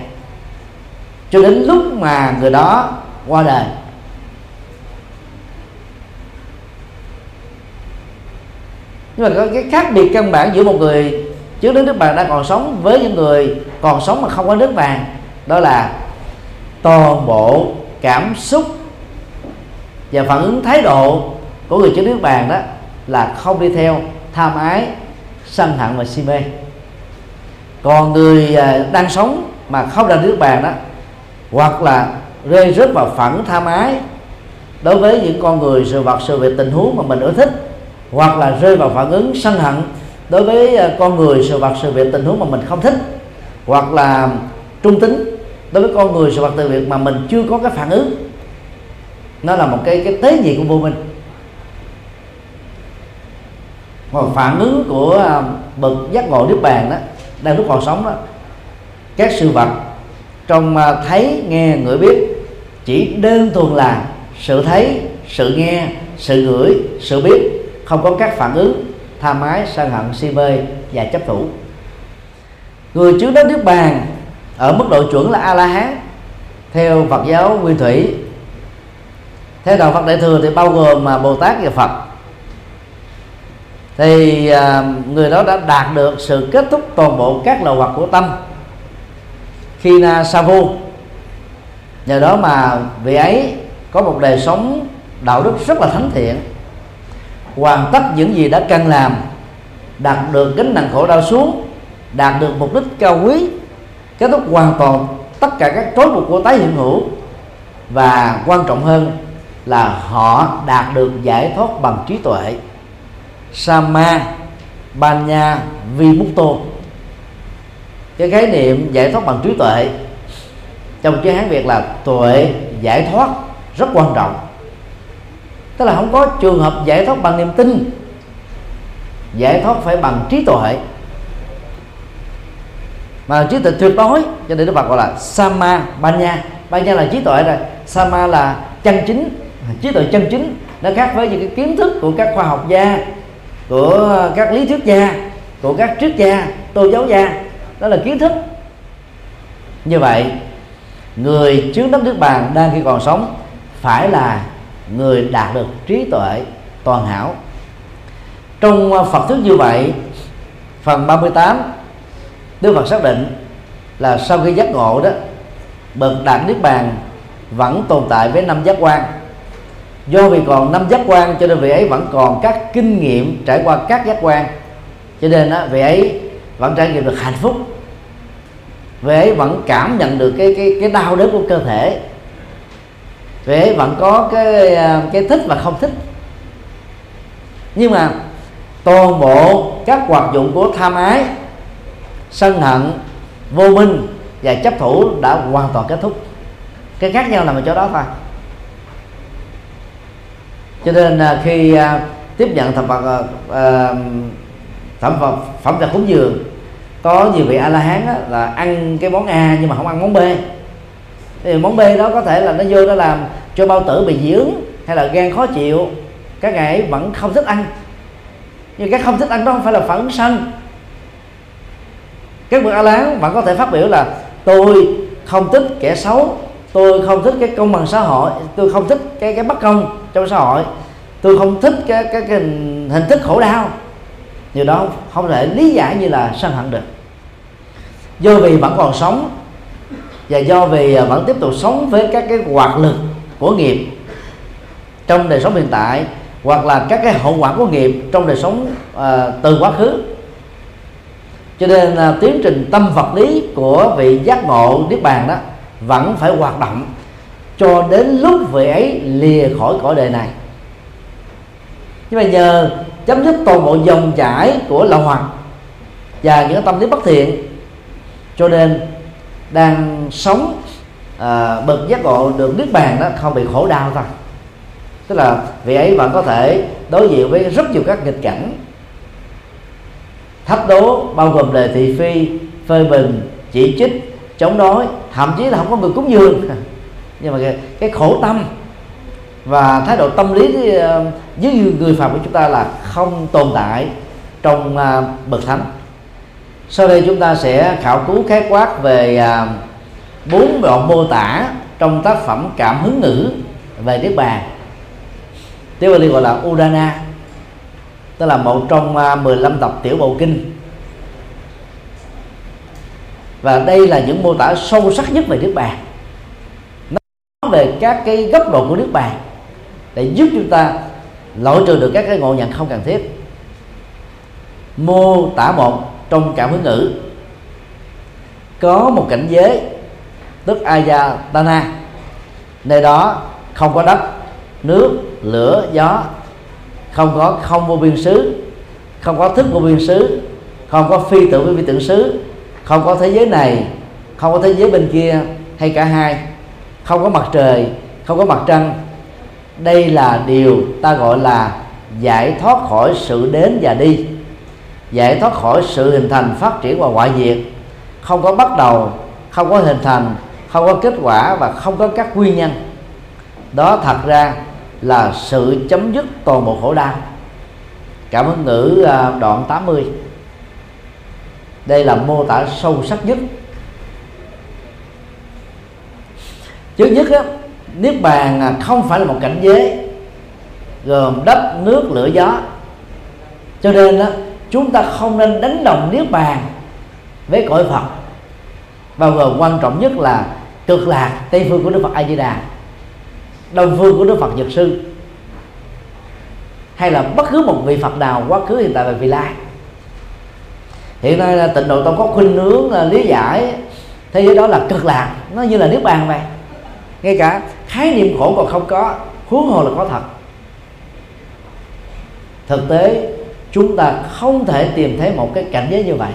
cho đến lúc mà người đó qua đời. Nhưng mà có cái khác biệt căn bản giữa một người trước đến nước bạn đang còn sống với những người còn sống mà không có nước vàng đó là toàn bộ cảm xúc và phản ứng thái độ của người trước nước bàn đó là không đi theo tham ái, sân hận và si mê. Còn người à, đang sống mà không ra nước bàn đó, hoặc là rơi rớt vào phản tham ái đối với những con người sự vật, sự việc, tình huống mà mình ưa thích hoặc là rơi vào phản ứng sân hận đối với à, con người sự vật sự việc tình huống mà mình không thích, hoặc là trung tính đối với con người sự vật sự việc mà mình chưa có cái phản ứng. Nó là một cái cái tế nhị của vô minh. Còn phản ứng của à, bậc giác ngộ nước bàn đó, đang lúc còn sống đó, các sự vật trong à, thấy, nghe, ngửi biết chỉ đơn thuần là sự thấy, sự nghe, sự ngửi, sự biết không có các phản ứng tham ái sân hận si mê và chấp thủ. Người trước đến nước bàn ở mức độ chuẩn là a la hán theo phật giáo nguyên thủy theo đạo phật đại thừa thì bao gồm mà bồ tát và phật. Thì à, người đó đã đạt được sự kết thúc toàn bộ các lầu hoặc của tâm. Khi na sa vu nhờ đó mà vị ấy có một đời sống đạo đức rất là thánh thiện hoàn tất những gì đã cần làm, đạt được gánh nặng khổ đau xuống, đạt được mục đích cao quý, kết thúc hoàn toàn tất cả các trói buộc của tái hiện hữu. Và quan trọng hơn là họ đạt được giải thoát bằng trí tuệ. Sama banya vimukto cái khái niệm giải thoát bằng trí tuệ trong chữ hán việt là tuệ giải thoát rất quan trọng tức là không có trường hợp giải thoát bằng niềm tin. Giải thoát phải bằng trí tuệ. Mà trí tuệ tuyệt đối, cho nên Đức Phật gọi là Sama Banya Banya là trí tuệ rồi. Sama là chân chính. Trí tuệ chân chính nó khác với những cái kiến thức của các khoa học gia, của các lý thuyết gia, của các triết gia, tôn giáo gia. Đó là kiến thức. Như vậy, người trước đấng nước bàn đang khi còn sống phải là người đạt được trí tuệ toàn hảo. Trong à, Phật thuyết như vậy phần 38 Đức Phật xác định là sau khi giác ngộ đó bậc đạt niết bàn vẫn tồn tại với năm giác quan. Do vì còn năm giác quan cho nên vị ấy vẫn còn các kinh nghiệm trải qua các giác quan. Cho nên đó, vị ấy vẫn trải nghiệm được hạnh phúc. Vị ấy vẫn cảm nhận được cái cái cái đau đớn của cơ thể vị vẫn có cái à, cái thích và không thích. Nhưng mà toàn bộ các hoạt dụng của tham ái, sân hận, vô minh và chấp thủ đã hoàn toàn kết thúc. Cái khác nhau nằm ở chỗ đó thôi. Cho nên à, khi à, tiếp nhận thập vật thẩm vật, phẩm vật cúng dường, có nhiều vị a la hán là ăn cái món a nhưng mà không ăn món b thì món b đó có thể là nó vô nó làm cho bao tử bị dưỡng hay là gan khó chịu. Các ngài ấy vẫn không thích ăn. Nhưng cái không thích ăn đó không phải là phản sân các bậc a lán vẫn có thể phát biểu là tôi không thích kẻ xấu tôi không thích cái công bằng xã hội tôi không thích cái cái bất công trong xã hội tôi không thích cái cái, cái hình thức khổ đau. Điều đó không thể lý giải như là sân hận được. Do vì vẫn còn sống và do vì à, vẫn tiếp tục sống với các cái hoạt lực của nghiệp trong đời sống hiện tại hoặc là các cái hậu quả của nghiệp trong đời sống uh, từ quá khứ. Cho nên uh, tiến trình tâm vật lý của vị giác ngộ niết bàn đó vẫn phải hoạt động cho đến lúc vị ấy lìa khỏi cõi đời này. Nhưng mà nhờ chấm dứt toàn bộ dòng chảy của lậu hoặc và những tâm lý bất thiện cho nên đang sống à, bậc giác ngộ được niết bàn đó không bị khổ đau thôi. Tức là vị ấy vẫn có thể đối diện với rất nhiều các nghịch cảnh. Thách đố bao gồm đề thị phi phê bình chỉ trích chống đối thậm chí là không có người cúng dường. Nhưng mà cái, cái khổ tâm và thái độ tâm lý ờ, với người phạm của chúng ta là không tồn tại trong ờ, bậc thánh sau đây chúng ta sẽ khảo cứu khái quát về à, bốn đoạn mô tả trong tác phẩm cảm hứng ngữ về niết bàn. Tiếng Bali gọi là Udana tức là một trong à, 15 tập tiểu bộ kinh. Và đây là những mô tả sâu sắc nhất về niết bàn. Nó về các cái góc độ của niết bàn để giúp chúng ta loại trừ được các cái ngộ nhận không cần thiết. Mô tả một trong cảm hứng ngữ. Có một cảnh giới tức ayatana nơi đó không có đất, nước, lửa, gió, không có không vô biên xứ, không có thức vô biên xứ, không có phi tưởng với phi tưởng xứ, không có thế giới này, không có thế giới bên kia hay cả hai. Không có mặt trời, không có mặt trăng. Đây là điều ta gọi là giải thoát khỏi sự đến và đi giải thoát khỏi sự hình thành phát triển và ngoại diệt. Không có bắt đầu không có hình thành không có kết quả và không có các nguyên nhân. Đó thật ra là sự chấm dứt toàn bộ khổ đau. Cảm ơn ngữ à, đoạn 80 đây là mô tả sâu sắc nhất. Trước nhất á, niết bàn à, không phải là một cảnh giới gồm đất nước lửa gió. Cho nên đó, chúng ta không nên đánh đồng niết bàn với cõi phật. Bao gồm quan trọng nhất là cực lạc tây phương của đức phật a di đà đông phương của đức phật nhật sư, hay là bất cứ một vị phật nào quá khứ, hiện tại và vị lai. Hiện nay là tịnh độ tông có khuynh hướng là lý giải thế giới đó là cực lạc, nó như là niết bàn vậy. Ngay cả khái niệm khổ còn không có, huống hồ là có thật. Thực tế chúng ta không thể tìm thấy một cái cảnh giới như vậy.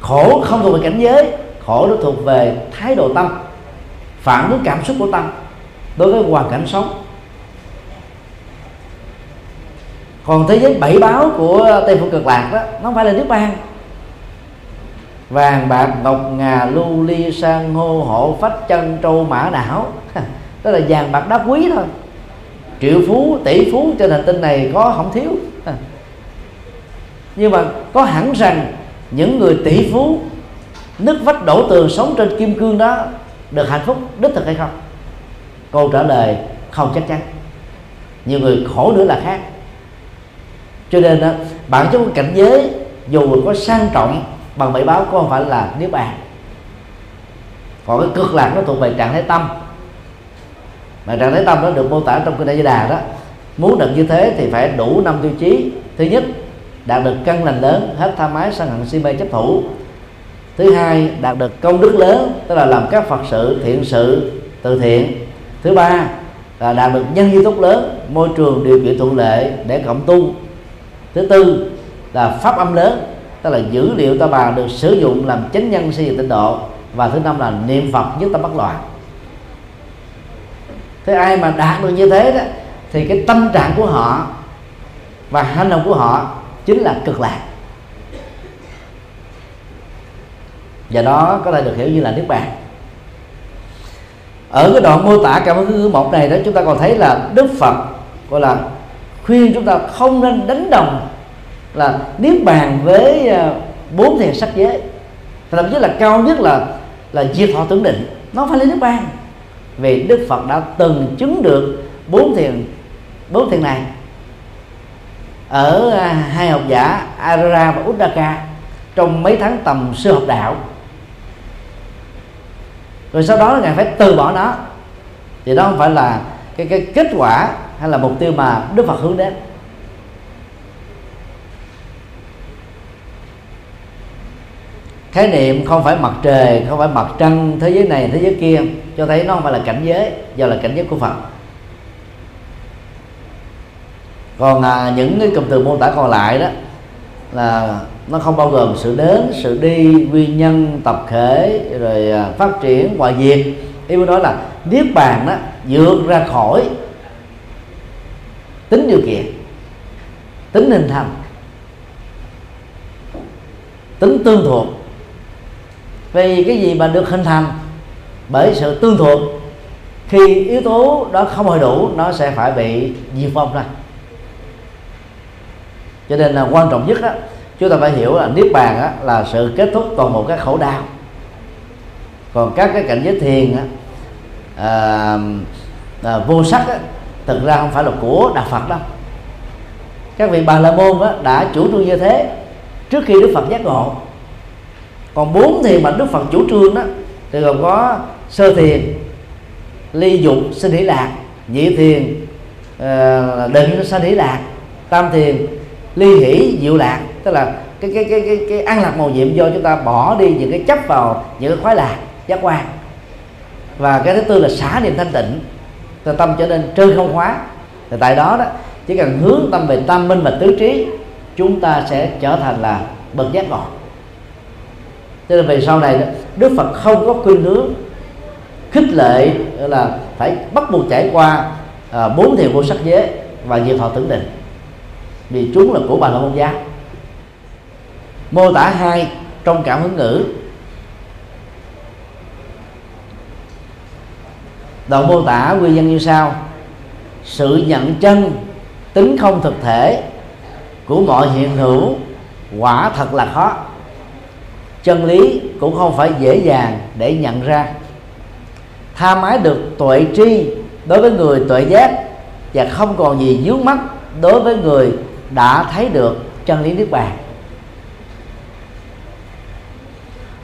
Khổ không thuộc về cảnh giới, khổ nó thuộc về thái độ tâm, phản ứng cảm xúc của tâm đối với hoàn cảnh sống. Còn thế giới bảy báo của tây phương cực lạc đó, nó không phải là nước ban vàng bạc, ngọc ngà, lưu ly, san hô hộ phách chân, trâu, mã, não. Đó là vàng bạc đá quý thôi triệu phú tỷ phú trên hành tinh này có không thiếu. À. Nhưng mà có hẳn rằng những người tỷ phú nứt vách đổ tường sống trên kim cương đó được hạnh phúc đích thực hay không? Câu trả lời không chắc chắn. Nhiều người khổ nữa là khác. Cho nên đó, bản chất của cảnh giới dù có sang trọng bằng bảy báo có không phải là niết bàn. Còn cái cực lạc nó thuộc về trạng thái tâm mà trạng thái tâm đó được mô tả trong kinh đại di đà đó. Muốn được như thế thì phải đủ năm tiêu chí. Thứ nhất, đạt được căn lành lớn, hết tha mái sân hận si mê chấp thủ. Thứ hai, đạt được công đức lớn, tức là làm các phật sự, thiện sự, từ thiện. Thứ ba là đạt được nhân duy tốt lớn, môi trường điều kiện thuận lợi để cộng tu. Thứ tư là pháp âm lớn, tức là dữ liệu ta bà được sử dụng làm chánh nhân xây dựng tịnh độ. Và thứ năm là niệm phật nhất tâm bất loạn thế ai mà đạt được như thế đó, thì cái tâm trạng của họ và hành động của họ chính là cực lạc. Và đó có thể được hiểu như là nước bàn. Ở cái đoạn mô tả cảm ứng thứ một này đó, chúng ta còn thấy là đức phật, gọi là, khuyên chúng ta không nên đánh đồng là niết bàn với ờ, bốn thiền sắc giới. Thậm chí là cao nhất là là diệt thọ tưởng định. Nó phải lên niết bàn vì đức phật đã từng chứng được bốn thiền bốn thiền này. Ở à, hai học giả Arara và Uddaka trong mấy tháng tầm sư học đạo. Rồi sau đó ngài phải từ bỏ nó. Thì đó không phải là cái cái kết quả hay là mục tiêu mà Đức Phật hướng đến. Khái niệm không phải mặt trời không phải mặt trăng thế giới này thế giới kia cho thấy nó không phải là cảnh giới do là cảnh giới của phật. Còn à, những cái cụm từ mô tả còn lại đó là nó không bao gồm sự đến sự đi nguyên nhân tập thể rồi à, phát triển hoại diệt. Ý muốn nói là niết bàn đó vượt ra khỏi tính điều kiện tính hình thành tính tương thuộc vì cái gì mà được hình thành? Bởi sự tương thuộc. Khi yếu tố đó không hồi đủ nó sẽ phải bị diệt vong ra. Cho nên là quan trọng nhất đó chúng ta phải hiểu là niết bàn á, là sự kết thúc toàn bộ các khổ đau. Còn các cái cảnh giới thiền đó, à, à, vô sắc đó, thực ra không phải là của đạo phật đâu. Các vị bà la môn đó, đã chủ trương như thế trước khi đức phật giác ngộ còn bốn thiền mà đức phật chủ trương đó thì gồm có sơ thiền ly dục sinh hỷ lạc nhị thiền uh, định sinh hỷ lạc tam thiền ly hỷ diệu lạc. Tức là cái cái cái cái, cái ăn lạc màu nhiệm do chúng ta bỏ đi những cái chấp vào những cái khoái lạc giác quan. Và cái thứ tư là xả niệm thanh tịnh thì tâm trở nên trơn không hóa. Thì tại đó đó chỉ cần hướng tâm về tâm minh và tứ trí chúng ta sẽ trở thành là bậc giác ngộ cho nên về sau này đức phật không có khuyên hướng khích lệ là phải bắt buộc trải qua à, bốn thiền vô sắc giới và diệt thọ tưởng định. Vì chúng là của bà la môn giáo mô tả hai trong cảm hứng ngữ. Đoạn mô tả nguyên nhân như sau. Sự nhận chân tính không thực thể của mọi hiện hữu quả thật là khó chân lý cũng không phải dễ dàng để nhận ra. Tha mái được tuệ tri đối với người tuệ giác và không còn gì dướng mắt đối với người đã thấy được chân lý niết bàn.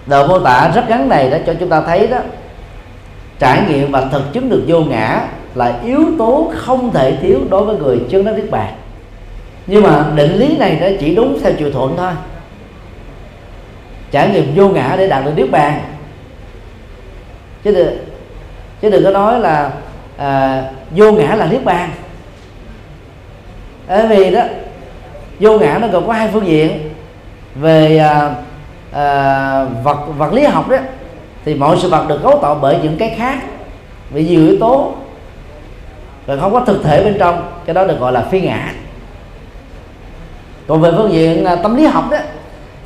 Đời mô tả rất ngắn này đã cho chúng ta thấy đó, trải nghiệm và thực chứng được vô ngã là yếu tố không thể thiếu đối với người chứng đắc niết bàn. Nhưng mà định lý này nó chỉ đúng theo chiều thuận thôi trải nghiệm vô ngã để đạt được niết bàn. Chứ đừng, chứ đừng có nói là à, vô ngã là niết bàn. Bởi vì đó vô ngã nó gồm có hai phương diện. Về à, à, vật vật lý học đó thì mọi sự vật được cấu tạo bởi những cái khác vì nhiều yếu tố rồi không có thực thể bên trong cái đó được gọi là phi ngã. Còn về phương diện à, tâm lý học đó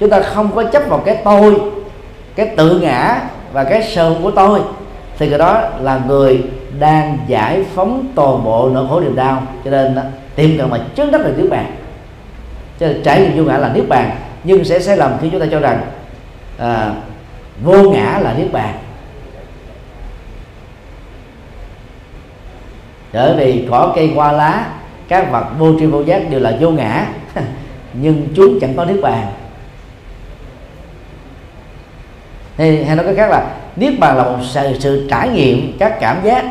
chúng ta không có chấp vào cái tôi cái tự ngã và cái sơ của tôi. Thì cái đó là người đang giải phóng toàn bộ nỗi khổ niềm đau. Cho nên tìm cần mà trước đất là niết bàn. Cho nên trải nghiệm vô ngã là niết bàn nhưng sẽ sai lầm khi chúng ta cho rằng à, vô ngã là niết bàn. Bởi vì cỏ cây hoa lá các vật vô tri vô giác đều là vô ngã. Nhưng chúng chẳng có niết bàn. Hay, hay nói cách khác là niết bàn là một sự, sự trải nghiệm các cảm giác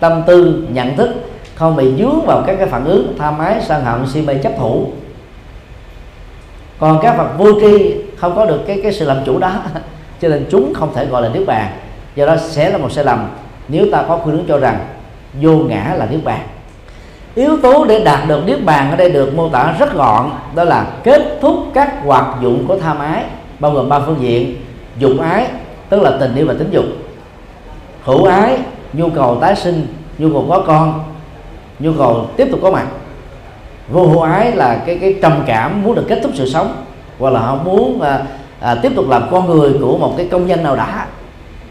tâm tư nhận thức không bị dướng vào các cái phản ứng tham ái sân hận si mê chấp thủ. Còn các vật vô tri không có được cái cái sự làm chủ đó cho nên chúng không thể gọi là niết bàn. Do đó sẽ là một sai lầm nếu ta có khuynh hướng cho rằng vô ngã là niết bàn. Yếu tố để đạt được niết bàn ở đây được mô tả rất gọn đó là kết thúc các hoạt dụng của tham ái bao gồm ba phương diện dục ái tức là tình yêu và tính dục. Hữu ái nhu cầu tái sinh nhu cầu có con nhu cầu tiếp tục có mặt. Vô hữu ái là cái cái trầm cảm muốn được kết thúc sự sống hoặc là họ muốn à, à, tiếp tục làm con người của một cái công nhân nào đã.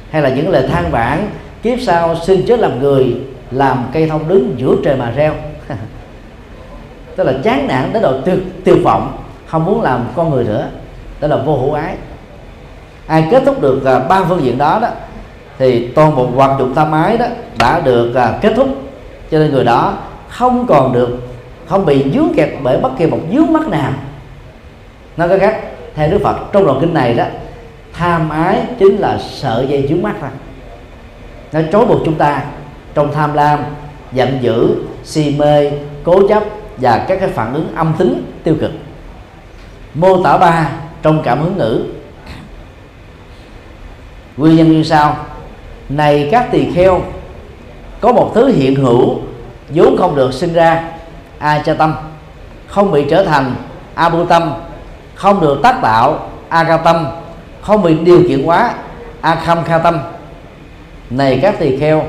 Hay là những lời than vãn kiếp sau xin chết làm người làm cây thông đứng giữa trời mà reo. Tức là chán nản đến độ tuyệt tuyệt vọng không muốn làm con người nữa. Đó là vô hữu ái ai kết thúc được à, ba phương diện đó đó, thì toàn bộ hoạt động tam ái đó đã được à, kết thúc. Cho nên người đó không còn được, không bị dướng kẹt bởi bất kỳ một dướng mắt nào. Nói cách khác, theo đức phật, trong đoạn kinh này đó, tham ái chính là sợ dây dướng mắt ra nó trói buộc chúng ta trong tham lam, giận dữ, si mê, cố chấp và các cái phản ứng âm tính tiêu cực. Mô tả ba trong cảm hứng ngữ nguyên nhân như sau. Này các tỳ kheo, có một thứ hiện hữu, vốn không được sinh ra a cha tâm không bị trở thành a bu tâm không được tác tạo a ca tâm không bị điều kiện hóa a kham kha tâm này các tỳ kheo,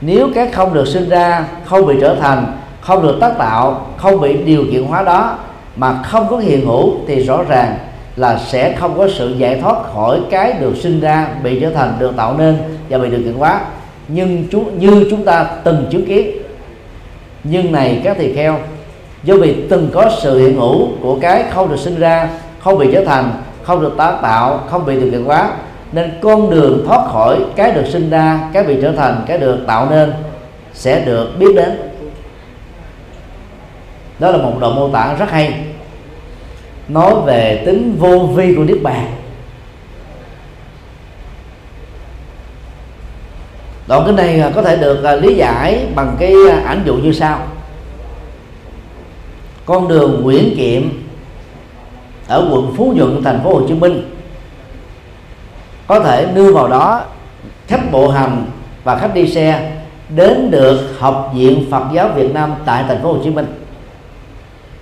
nếu các không được sinh ra, không bị trở thành, không được tác tạo, không bị điều kiện hóa đó mà không có hiện hữu thì rõ ràng là sẽ không có sự giải thoát khỏi cái được sinh ra bị trở thành được tạo nên và bị điều kiện hóa. Nhưng chú, như chúng ta từng chứng kiến, nhưng này các tỳ kheo, do vì từng có sự hiện hữu của cái không được sinh ra, không bị trở thành, không được tái tạo, không bị điều kiện hóa, nên con đường thoát khỏi cái được sinh ra, cái bị trở thành, cái được tạo nên sẽ được biết đến. Đó là một đoạn mô tả rất hay nói về tính vô vi của niết bàn. Đoạn cái này à, có thể được à, lý giải bằng cái à, ảnh dụ như sau. Con đường Nguyễn Kiệm ở quận Phú Nhuận, thành phố Hồ Chí Minh, có thể đưa vào đó khách bộ hành và khách đi xe đến được học viện Phật giáo Việt Nam tại thành phố Hồ Chí Minh.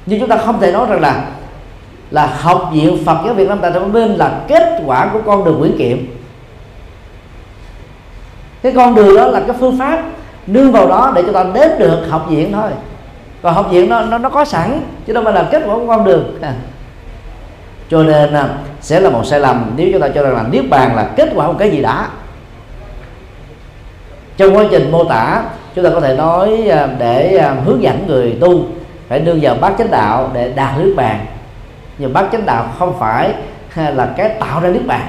Nhưng chúng ta không thể nói rằng là là học viện Phật giáo Việt Nam tại thành Hồ Chí Minh là kết quả của con đường Nguyễn Kiệm. Cái con đường đó là cái phương pháp nương vào đó để cho ta đến được học viện thôi. Còn học viện nó nó, nó có sẵn chứ đâu phải là kết quả của con đường. Cho nên à, sẽ là một sai lầm nếu chúng ta cho rằng là niết bàn là kết quả của cái gì đã. Trong quá trình mô tả chúng ta có thể nói à, để à, hướng dẫn người tu phải đưa vào bát chánh đạo để đạt niết bàn nhưng bát chánh đạo không phải là cái tạo ra niết bàn.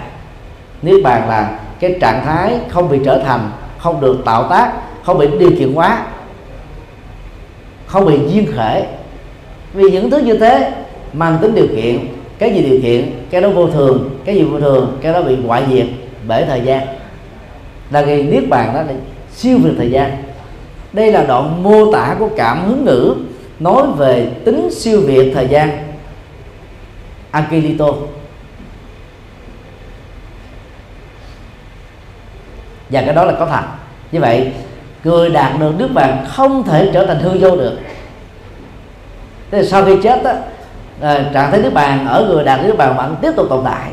Niết bàn là cái trạng thái không bị trở thành, không được tạo tác, không bị điều kiện hóa, không bị duyên khể. Vì những thứ như thế mang tính điều kiện, cái gì điều kiện? Cái đó vô thường, cái gì vô thường? Cái đó bị ngoại diệt bởi thời gian. Là vì niết bàn đó là siêu việt thời gian. Đây là đoạn mô tả của cảm hứng ngữ nói về tính siêu việt thời gian. Akilito và cái đó là có thật. Như vậy người đạt được nước vàng không thể trở thành hư vô được. Thế sau khi chết á à, trạng thái nước bàn ở người đạt nước bàn vẫn tiếp tục tồn tại.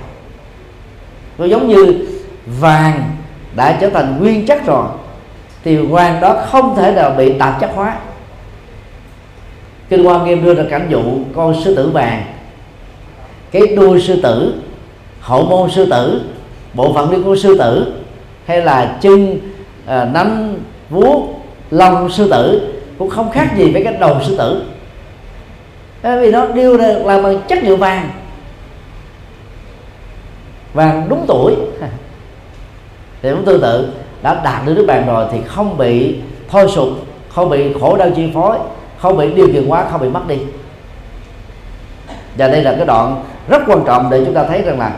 Nó giống như vàng đã trở thành nguyên chất rồi thì vàng đó không thể nào bị tạp chất hóa. Kinh hoa nghiêm đưa ra cảnh dụ con sư tử vàng cái đuôi sư tử hậu môn sư tử bộ phận liên của sư tử hay là chân à, nắm vuốt lông sư tử cũng không khác gì với cái đầu sư tử. Bởi vì nó điêu ra là bằng chất liệu vàng. Vàng đúng tuổi. Thì cũng tương tự đã đạt được nước bàn rồi thì không bị thôi sụp không bị khổ đau chi phối không bị điều kiện quá không bị mất đi và đây là cái đoạn rất quan trọng để chúng ta thấy rằng là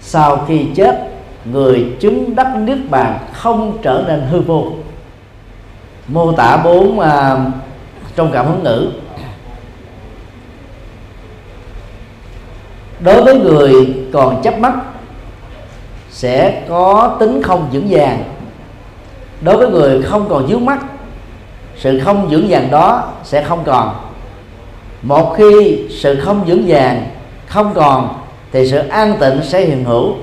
sau khi chết người chứng đắc niết bàn không trở nên hư vô. Mô tả bốn uh, trong cảm hứng ngữ. Đối với người còn chấp mắt sẽ có tính không vững vàng. Đối với người không còn dướng mắt sự không vững vàng đó sẽ không còn một khi sự không vững vàng không còn, thì sự an tịnh sẽ hiện hữu.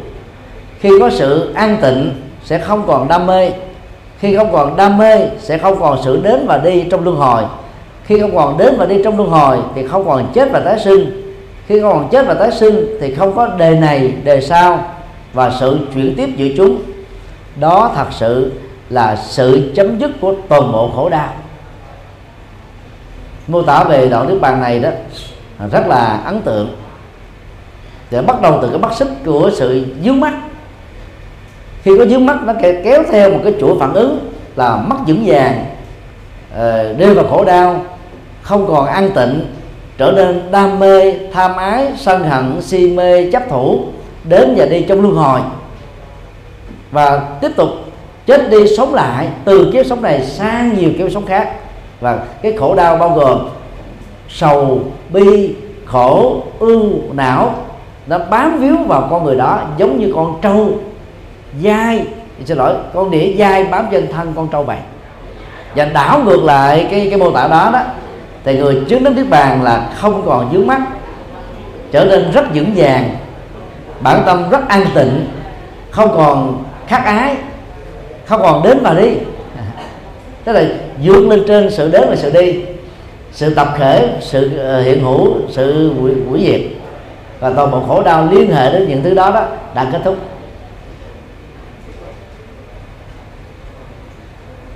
Khi có sự an tịnh sẽ không còn đam mê. Khi không còn đam mê sẽ không còn sự đến và đi trong luân hồi. Khi không còn đến và đi trong luân hồi thì không còn chết và tái sinh. Khi không còn chết và tái sinh thì không có đề này, đề sau và sự chuyển tiếp giữa chúng. Đó thật sự là sự chấm dứt của toàn bộ khổ đau mô tả về đoạn nước bàn này đó rất là ấn tượng. Để bắt đầu từ cái mắt xích của sự dướng mắt. Khi có dướng mắt nó kéo theo một cái chuỗi phản ứng là mất vững vàng ờ, rơi vào khổ đau không còn an tịnh trở nên đam mê tham ái sân hận si mê chấp thủ đến và đi trong luân hồi. Và tiếp tục chết đi sống lại từ kiếp sống này sang nhiều kiếp sống khác và cái khổ đau bao gồm sầu, bi, khổ ưu não nó bám víu vào con người đó giống như con trâu dai. Xin lỗi, con đĩa dai bám trên thân con trâu vậy và đảo ngược lại cái cái mô tả đó đó, thì người chứng đến niết bàn là không còn dướng mắt, trở nên rất vững vàng, bản tâm rất an tịnh, không còn khắc ái, không còn đến mà đi. Tức là vươn lên trên sự đến và sự đi sự tập thể sự ờ, hiện hữu sự quỷ, quỷ diệt. Và toàn bộ khổ đau liên hệ đến những thứ đó đó đã kết thúc.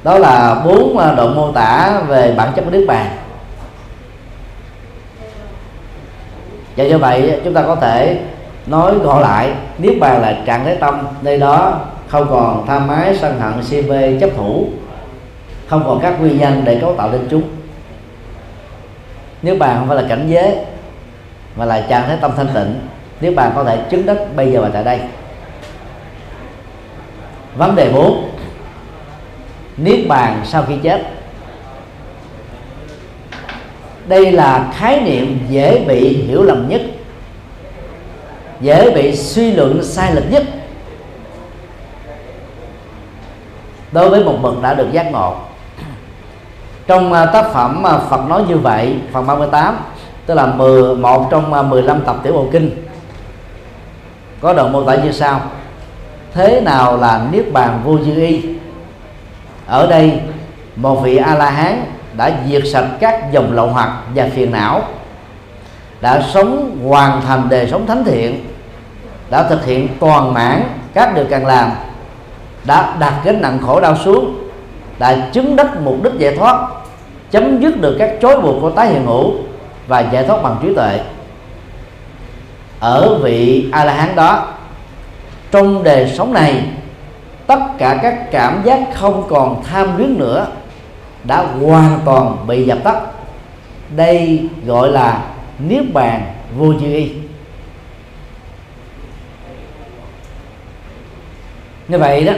Đó là bốn độ đoạn mô tả về bản chất của nước bàn. Và do vậy ờ, chúng ta có thể nói gọi lại niết bàn là trạng thái tâm nơi đó không còn tham ái sân hận si mê chấp thủ không còn các nguyên nhân để cấu tạo nên chúng. Nếu bạn không phải là cảnh giới, mà là trạng thái tâm thanh tịnh, nếu bạn có thể chứng đắc bây giờ và tại đây. Vấn đề 4 niết bàn sau khi chết. Đây là khái niệm dễ bị hiểu lầm nhất, dễ bị suy luận sai lệch nhất. Đối với một bậc đã được giác ngộ trong à, tác phẩm à, Phật nói như vậy phần 38 tức là 10, một trong à, 15 tập tiểu bộ kinh. Có đoạn mô tả như sau. Thế nào là niết bàn vô dư y? Ở đây một vị a la hán đã diệt sạch các dòng lậu hoặc và phiền não đã sống hoàn thành đời sống thánh thiện đã thực hiện toàn mãn các điều cần làm đã đặt gánh nặng khổ đau xuống đã chứng đắc mục đích giải thoát, chấm dứt được các chối buộc của tái hiện hữu và giải thoát bằng trí tuệ. Ở vị a la hán đó, trong đời sống này, tất cả các cảm giác không còn tham luyến nữa đã hoàn toàn bị dập tắt. Đây gọi là niết bàn vô chư y. Như vậy đó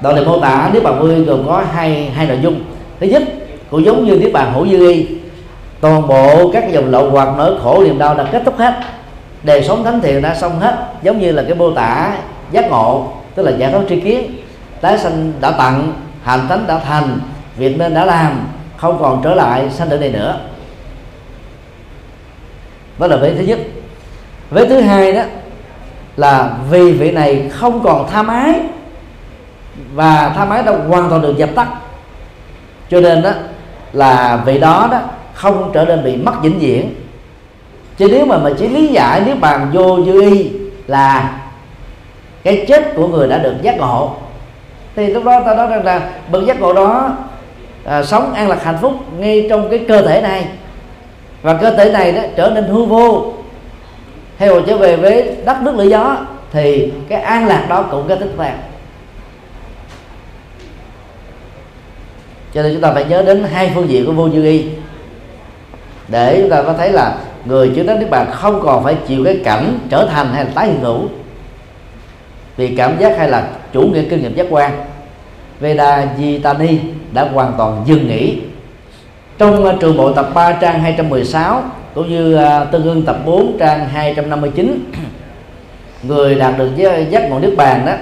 đoạn này mô tả niết bàn vui gồm có hai hai nội dung. Thứ nhất, cũng giống như niết bàn hữu dư y toàn bộ các dòng lậu hoặc nỗi khổ niềm đau đã kết thúc hết, đời sống thánh thiện đã xong hết, giống như là cái mô tả giác ngộ, tức là giải thoát tri kiến. Tái sanh đã tặng, hành thánh đã thành, việc nên đã làm, không còn trở lại sanh ở này nữa. Đó là vế thứ nhất. Vế thứ hai đó là vì vị này không còn tham ái và thang máy đó hoàn toàn được dập tắt. Cho nên đó là vị đó đó không trở nên bị mất vĩnh viễn. Chứ nếu mà mình chỉ lý giải nếu bàn vô dư y là cái chết của người đã được giác ngộ. Thì lúc đó ta nói rằng là bậc giác ngộ đó à, sống an lạc hạnh phúc ngay trong cái cơ thể này. Và cơ thể này đó trở nên hư vô. Hay trở về với đất nước lửa gió thì cái an lạc đó cũng kết thúc theo cho nên chúng ta phải nhớ đến hai phương diện của vô dư y. Để chúng ta có thấy là người chứng đến nước bạn không còn phải chịu cái cảnh trở thành hay là tái hiện hữu. Vì cảm giác hay là chủ nghĩa kinh nghiệm giác quan, Veda Jitani đã hoàn toàn dừng nghỉ. Trong à, trường bộ tập 3 trang 216 cũng như à, tương ương tập 4 trang 259 người đạt được giác ngộ nước bàn đó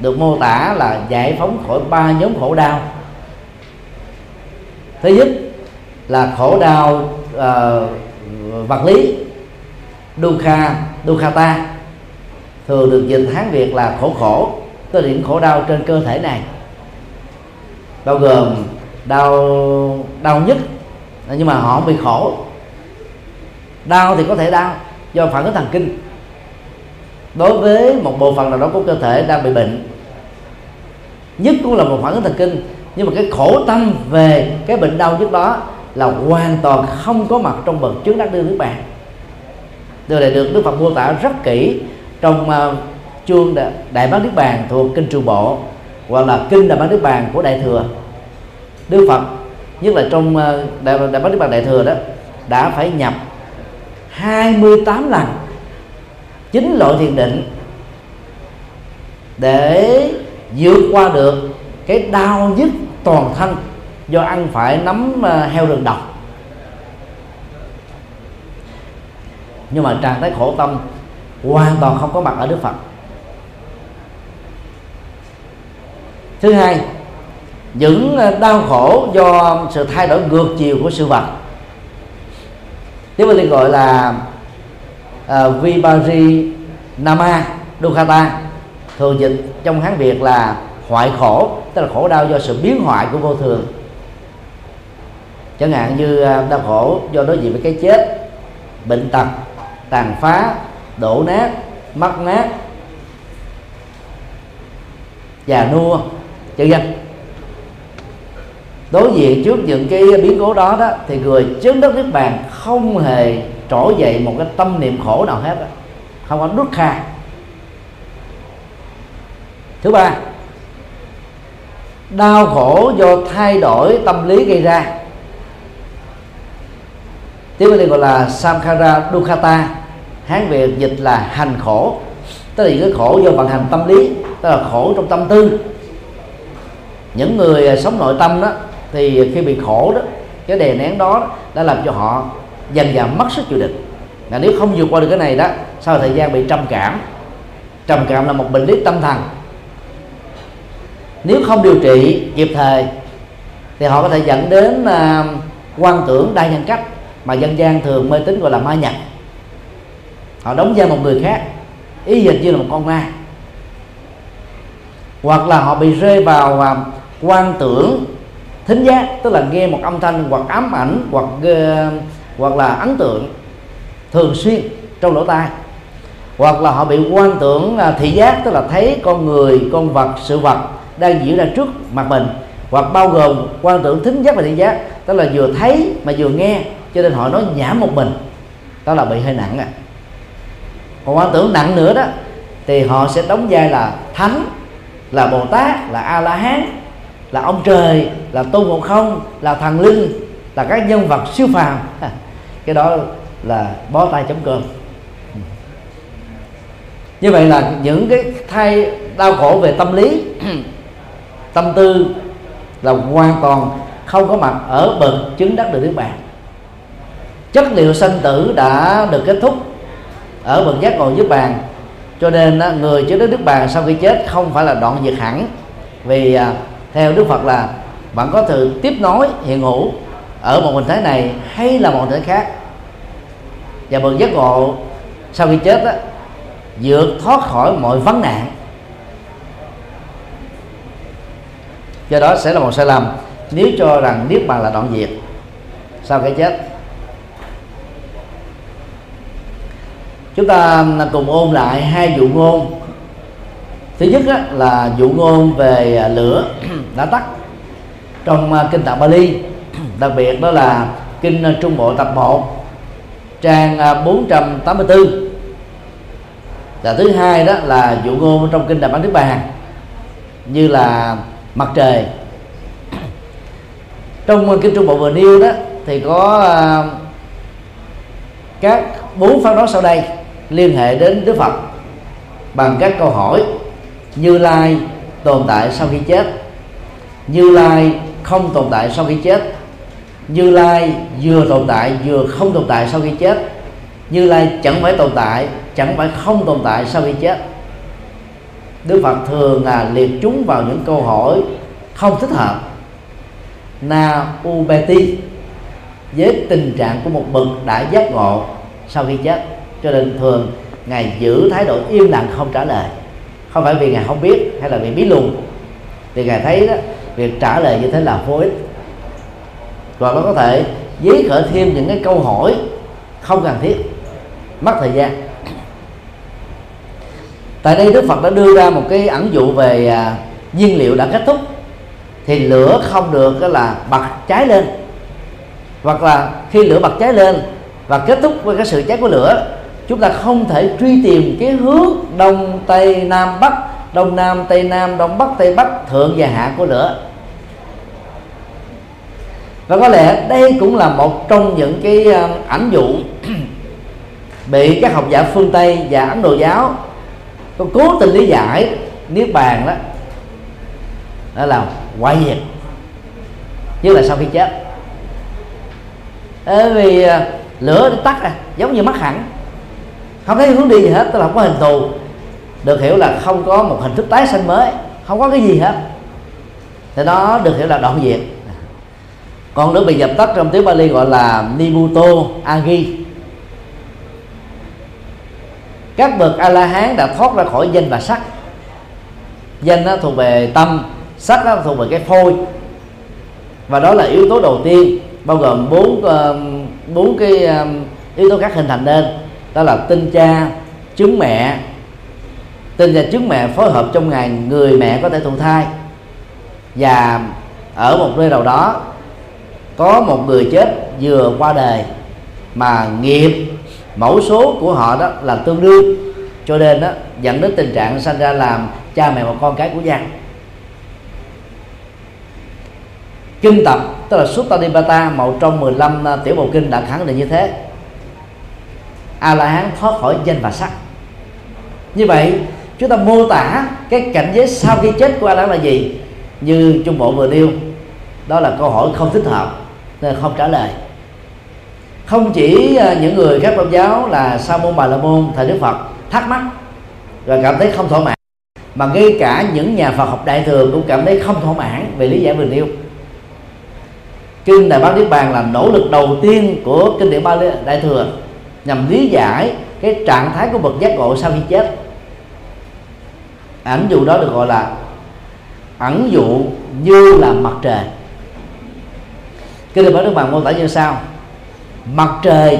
được mô tả là giải phóng khỏi ba nhóm khổ đau thứ nhất là khổ đau uh, vật lý dukkha dukkata thường được dịch hán việt là khổ khổ tức là những khổ đau trên cơ thể này. Bao gồm đau đau nhất nhưng mà họ không bị khổ. Đau thì có thể đau do phản ứng thần kinh. Đối với một bộ phận nào đó của cơ thể đang bị bệnh nhất cũng là một phản ứng thần kinh nhưng mà cái khổ tâm về cái bệnh đau nhất đó là hoàn toàn không có mặt trong bậc chứng đắc đưa nước bạn điều này được đức phật mô tả rất kỹ trong uh, chương đại, đại bát niết bàn thuộc kinh trường bộ hoặc là kinh đại bát niết bàn của đại thừa. Đức phật nhất là trong uh, đại, đại bát niết bàn đại thừa đó đã phải nhập 28 lần chính loại thiền định để vượt qua được cái đau nhức toàn thân do ăn phải nấm ờ, heo rừng độc. Nhưng mà trạng thái khổ tâm hoàn toàn không có mặt ở đức phật. Thứ hai những ờ, đau khổ do sự thay đổi ngược chiều của sự vật. Tiếng Bali gọi là ờ, uh, Vipari Nama Dukkata thường dịch trong hán Việt là hoại khổ, tức là khổ đau do sự biến hoại của vô thường. Chẳng hạn như à, đau khổ do đối diện với cái chết, bệnh tật, tàn phá, đổ nát, mất nát, già nua, chân dân đối diện trước những cái biến cố đó đó, thì người chứng đất nước bàn không hề trỗi dậy một cái tâm niệm khổ nào hết đó. không có nút kha thứ ba đau khổ do thay đổi tâm lý gây ra. Tiếng Bali gọi là samkhara dukkata hán việt dịch là hành khổ. Tức là những cái khổ do vận hành tâm lý, tức là khổ trong tâm tư. Những người à, sống nội tâm đó, thì khi bị khổ đó, cái đè nén đó đã làm cho họ dần dần mất sức chịu đựng. Là nếu không vượt qua được cái này đó, sau thời gian bị trầm cảm. Trầm cảm là một bệnh lý tâm thần nếu không điều trị kịp thời thì họ có thể dẫn đến à, uh, quan tưởng đa nhân cách mà dân gian thường mê tín gọi là ma nhập. Họ đóng vai một người khác ý dịch như là một con ma. Hoặc là họ bị rơi vào à, uh, quan tưởng thính giác tức là nghe một âm thanh hoặc ám ảnh hoặc uh, hoặc là ấn tượng thường xuyên trong lỗ tai. Hoặc là họ bị quan tưởng uh, thị giác tức là thấy con người con vật sự vật đang diễn ra trước mặt mình, hoặc bao gồm quan tưởng thính giác và thị giác. Tức là vừa thấy mà vừa nghe, cho nên họ nói nhảm một mình. Đó là bị hơi nặng à. Còn quan tưởng nặng nữa đó, thì họ sẽ đóng vai là thánh, là bồ tát, là a la hán là ông trời, là tôn ngộ không, là thần linh, là các nhân vật siêu phàm. Cái đó là bó tay chấm cơm. Như vậy là những cái thay đau khổ về tâm lý tâm tư là hoàn toàn không có mặt ở bậc chứng đắc được niết bàn. Chất liệu sanh tử đã được kết thúc ở bậc giác ngộ niết bàn. Cho nên người chứng đắc niết bàn sau khi chết không phải là đoạn diệt hẳn. Vì à, theo đức phật là bạn có thể tiếp nối hiện hữu ở một hình thái này hay là một hình thái khác. Và bậc giác ngộ sau khi chết đó, vượt thoát khỏi mọi vấn nạn. Do đó sẽ là một sai lầm nếu cho rằng niết bàn là đoạn diệt. Sau cái chết chúng ta cùng ôn lại hai dụ ngôn. Thứ nhất á, là dụ ngôn về à, lửa đã tắt trong à, kinh tạng Bali. Đặc biệt đó là kinh à, Trung Bộ tập 1 trang 484 là và thứ hai đó là dụ ngôn trong kinh Đại Bản Niết Bàn như là mặt trời. Trong kinh trung bộ vừa nêu đó, thì có à, các bốn phán đoán sau đây liên hệ đến Đức Phật bằng các câu hỏi Như Lai tồn tại sau khi chết, Như Lai không tồn tại sau khi chết, Như Lai vừa tồn tại vừa không tồn tại sau khi chết, Như Lai chẳng phải tồn tại, chẳng phải không tồn tại sau khi chết. Đức Phật thường là liệt chúng vào những câu hỏi không thích hợp. Na ubeti với tình trạng của một bậc đã giác ngộ, sau khi chết, cho nên thường ngài giữ thái độ im lặng không trả lời. Không phải vì ngài không biết hay là vì bí lùn thì ngài thấy đó, việc trả lời như thế là vô ích. Còn nó có thể dấy khởi thêm những cái câu hỏi không cần thiết, mất thời gian tại đây đức phật đã đưa ra một cái ẩn dụ về à, nhiên liệu đã kết thúc. Thì lửa không được là bật cháy lên. Hoặc là khi lửa bật cháy lên và kết thúc với cái sự cháy của lửa chúng ta không thể truy tìm cái hướng đông tây nam bắc đông nam tây nam đông bắc tây bắc thượng và hạ của lửa. Và có lẽ đây cũng là một trong những cái à, ảnh dụ bị các học giả phương tây và ấn độ giáo có cố tình lý giải, niết bàn đó đó là quay diệt như là sau khi chết. Bởi vì à, lửa nó tắt à giống như mất hẳn. Không thấy hướng đi gì hết, tức là không có hình thù. Được hiểu là không có một hình thức tái sanh mới, không có cái gì hết. Thì đó, được hiểu là đoạn diệt còn nữa bị dập tắt trong tiếng Bali gọi là Nibuto Agi các bậc a la hán đã thoát ra khỏi danh và sắc. Danh nó thuộc về tâm, sắc nó thuộc về cái phôi. Và đó là yếu tố đầu tiên, bao gồm bốn bốn cái yếu tố khác hình thành nên. Đó là tinh cha trứng mẹ. Tinh cha trứng mẹ phối hợp trong ngày người mẹ có thể thụ thai. Và ở một nơi nào đó, có một người chết vừa qua đời mà nghiệp mẫu số của họ đó là tương đương. Cho nên đó, dẫn đến tình trạng sanh ra làm cha mẹ và con cái của nhau kinh tập, tức là Sutta một trong 15 à, tiểu bộ kinh đã khẳng định như thế. A la hán thoát khỏi danh và sắc. Như vậy, chúng ta mô tả cái cảnh giới sau khi chết của a la hán là gì? Như trung bộ vừa nêu, đó là câu hỏi không thích hợp, nên không trả lời không chỉ à, những người các tôn giáo là sa môn, bà la môn thời đức phật, thắc mắc và cảm thấy không thỏa mãn, mà ngay cả những nhà Phật học đại thừa cũng cảm thấy không thỏa mãn về lý giải vừa yêu kinh đại bát niết bàn là nỗ lực đầu tiên của kinh điển ba đại thừa nhằm lý giải cái trạng thái của bậc giác ngộ sau khi chết. Ẩn dụ đó được gọi là ẩn dụ như là mặt trời. Kinh điển bát niết bàn mô tả như sau mặt trời.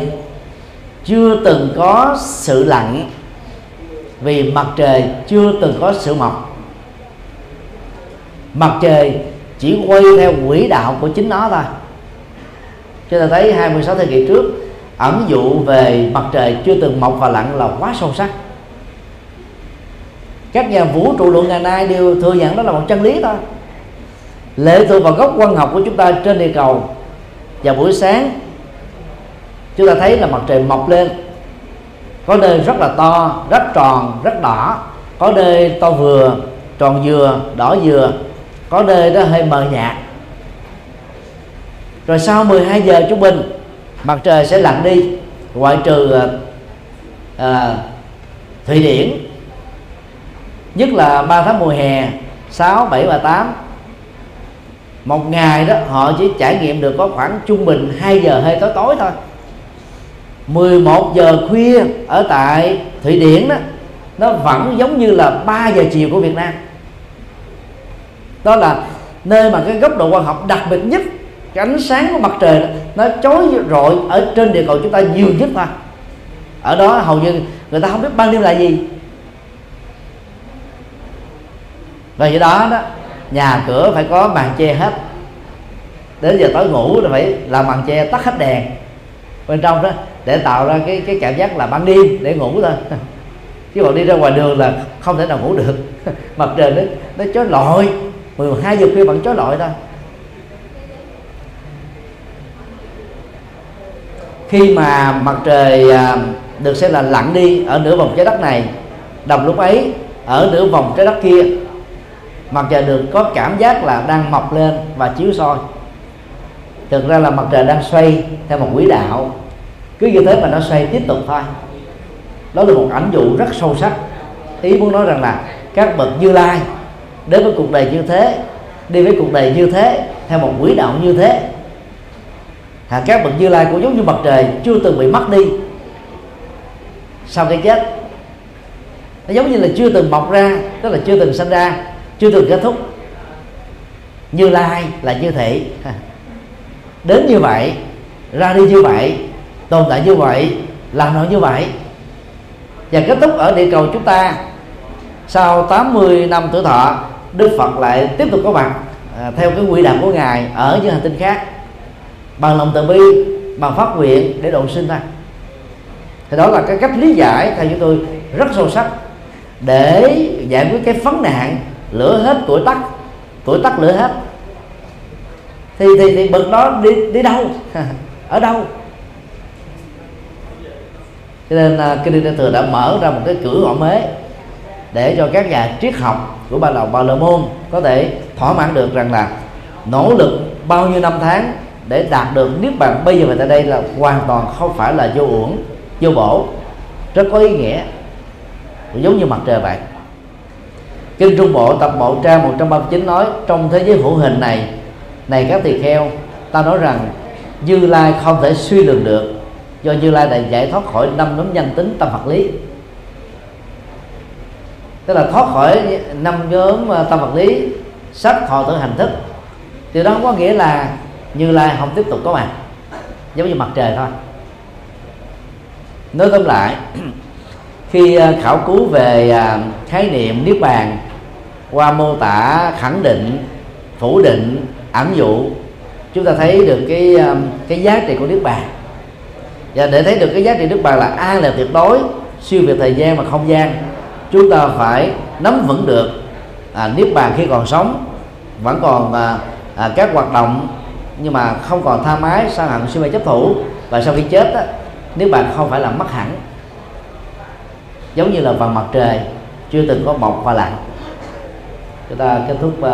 Chưa từng có sự lặn vì mặt trời chưa từng có sự mọc. Mặt trời chỉ quay theo quỹ đạo của chính nó thôi. Chúng ta thấy 26 thế kỷ trước, ẩn dụ về mặt trời chưa từng mọc và lặn là quá sâu sắc. Các nhà vũ trụ luận ngày nay đều thừa nhận đó là một chân lý thôi. Lệ thuộc vào góc quan học của chúng ta trên địa cầu. Vào buổi sáng chúng ta thấy là mặt trời mọc lên. Có nơi rất là to rất tròn rất đỏ. Có nơi to vừa tròn vừa đỏ vừa. Có nơi đó hơi mờ nhạt. Rồi sau 12 giờ trung bình mặt trời sẽ lặn đi ngoại trừ à, à Thụy Điển. Nhất là 3 tháng mùa hè 6, 7 và 8 một ngày đó họ chỉ trải nghiệm được có khoảng trung bình 2 giờ hơi tối tối thôi. 11 giờ khuya ở tại Thụy Điển đó, nó vẫn giống như là 3 giờ chiều của Việt Nam. Đó là nơi mà cái góc độ quan học đặc biệt nhất, cái ánh sáng của mặt trời nó chói rọi ở trên địa cầu chúng ta nhiều nhất thôi. Ở đó hầu như người ta không biết ban đêm là gì. Và vậy đó đó, nhà cửa phải có màn che hết. Đến giờ tối ngủ là phải làm màn che tắt hết đèn bên trong đó, để tạo ra cái cái cảm giác là ban đêm, để ngủ thôi. Chứ còn đi ra ngoài đường là không thể nào ngủ được. Mặt trời nó nó chói lọi 12 giờ khuya vẫn chói lọi thôi. Khi mà mặt trời à, được xem là lặn đi ở nửa vòng trái đất này, đồng lúc ấy, ở nửa vòng trái đất kia, mặt trời được có cảm giác là đang mọc lên và chiếu soi thực ra là mặt trời đang xoay theo một quỹ đạo. Cứ như thế mà nó xoay tiếp tục thôi. Đó là một ảnh dụ rất sâu sắc. Ý muốn nói rằng là các bậc như lai đến với cuộc đời như thế đi với cuộc đời như thế theo một quỹ đạo như thế à, các bậc như lai cũng giống như mặt trời chưa từng bị mất đi. Sau cái chết nó giống như là chưa từng mọc ra tức là chưa từng sinh ra chưa từng kết thúc. Như lai là như thị đến như vậy ra đi như vậy tồn tại như vậy làm nó như vậy. Và kết thúc ở địa cầu chúng ta sau 80 năm tuổi thọ Đức Phật lại tiếp tục có mặt à, theo cái quy đạo của ngài ở những hành tinh khác bằng lòng từ bi bằng phát nguyện để độ sinh ta thì đó là cái cách lý giải theo chúng tôi rất sâu sắc để giải quyết cái vấn nạn lửa hết tuổi tắt tuổi tắt lửa hết thì thì, thì bậc đó đi đi đâu? Ở đâu? Cho nên à, kinh điển thừa đã mở ra một cái cửa ngõ mới để cho các nhà triết học của ba đầu ba la môn có thể thỏa mãn được rằng là nỗ lực bao nhiêu năm tháng để đạt được niết bàn. Bây giờ và tại đây là hoàn toàn không phải là vô uổng vô bổ rất có ý nghĩa giống như mặt trời vậy. Kinh Trung Bộ tập 1 trang 139 nói trong thế giới hữu hình này này các tỳ kheo, ta nói rằng Như Lai không thể suy lường được, do Như Lai đã giải thoát khỏi năm nhóm danh tính tâm vật lý. Tức là thoát khỏi năm nhóm ờ, tâm vật lý sắc thọ tưởng hành thức. Điều đó không có nghĩa là Như Lai không tiếp tục có mặt, giống như mặt trời thôi. Nói tóm lại, khi ờ, khảo cứu về ờ, khái niệm niết bàn, qua mô tả khẳng định, phủ định ẩn dụ chúng ta thấy được cái um, cái giá trị của niết bàn và để thấy được cái giá trị niết bàn là an là tuyệt đối siêu việt thời gian và không gian chúng ta phải nắm vững được à, niết bàn khi còn sống vẫn còn à, à, các hoạt động nhưng mà không còn tha mái sang hận si mê chấp thủ. Và sau khi chết á, niết bàn không phải là mất hẳn. Giống như là vầng mặt trời chưa từng có mọc và lặn. Chúng ta kết thúc uh,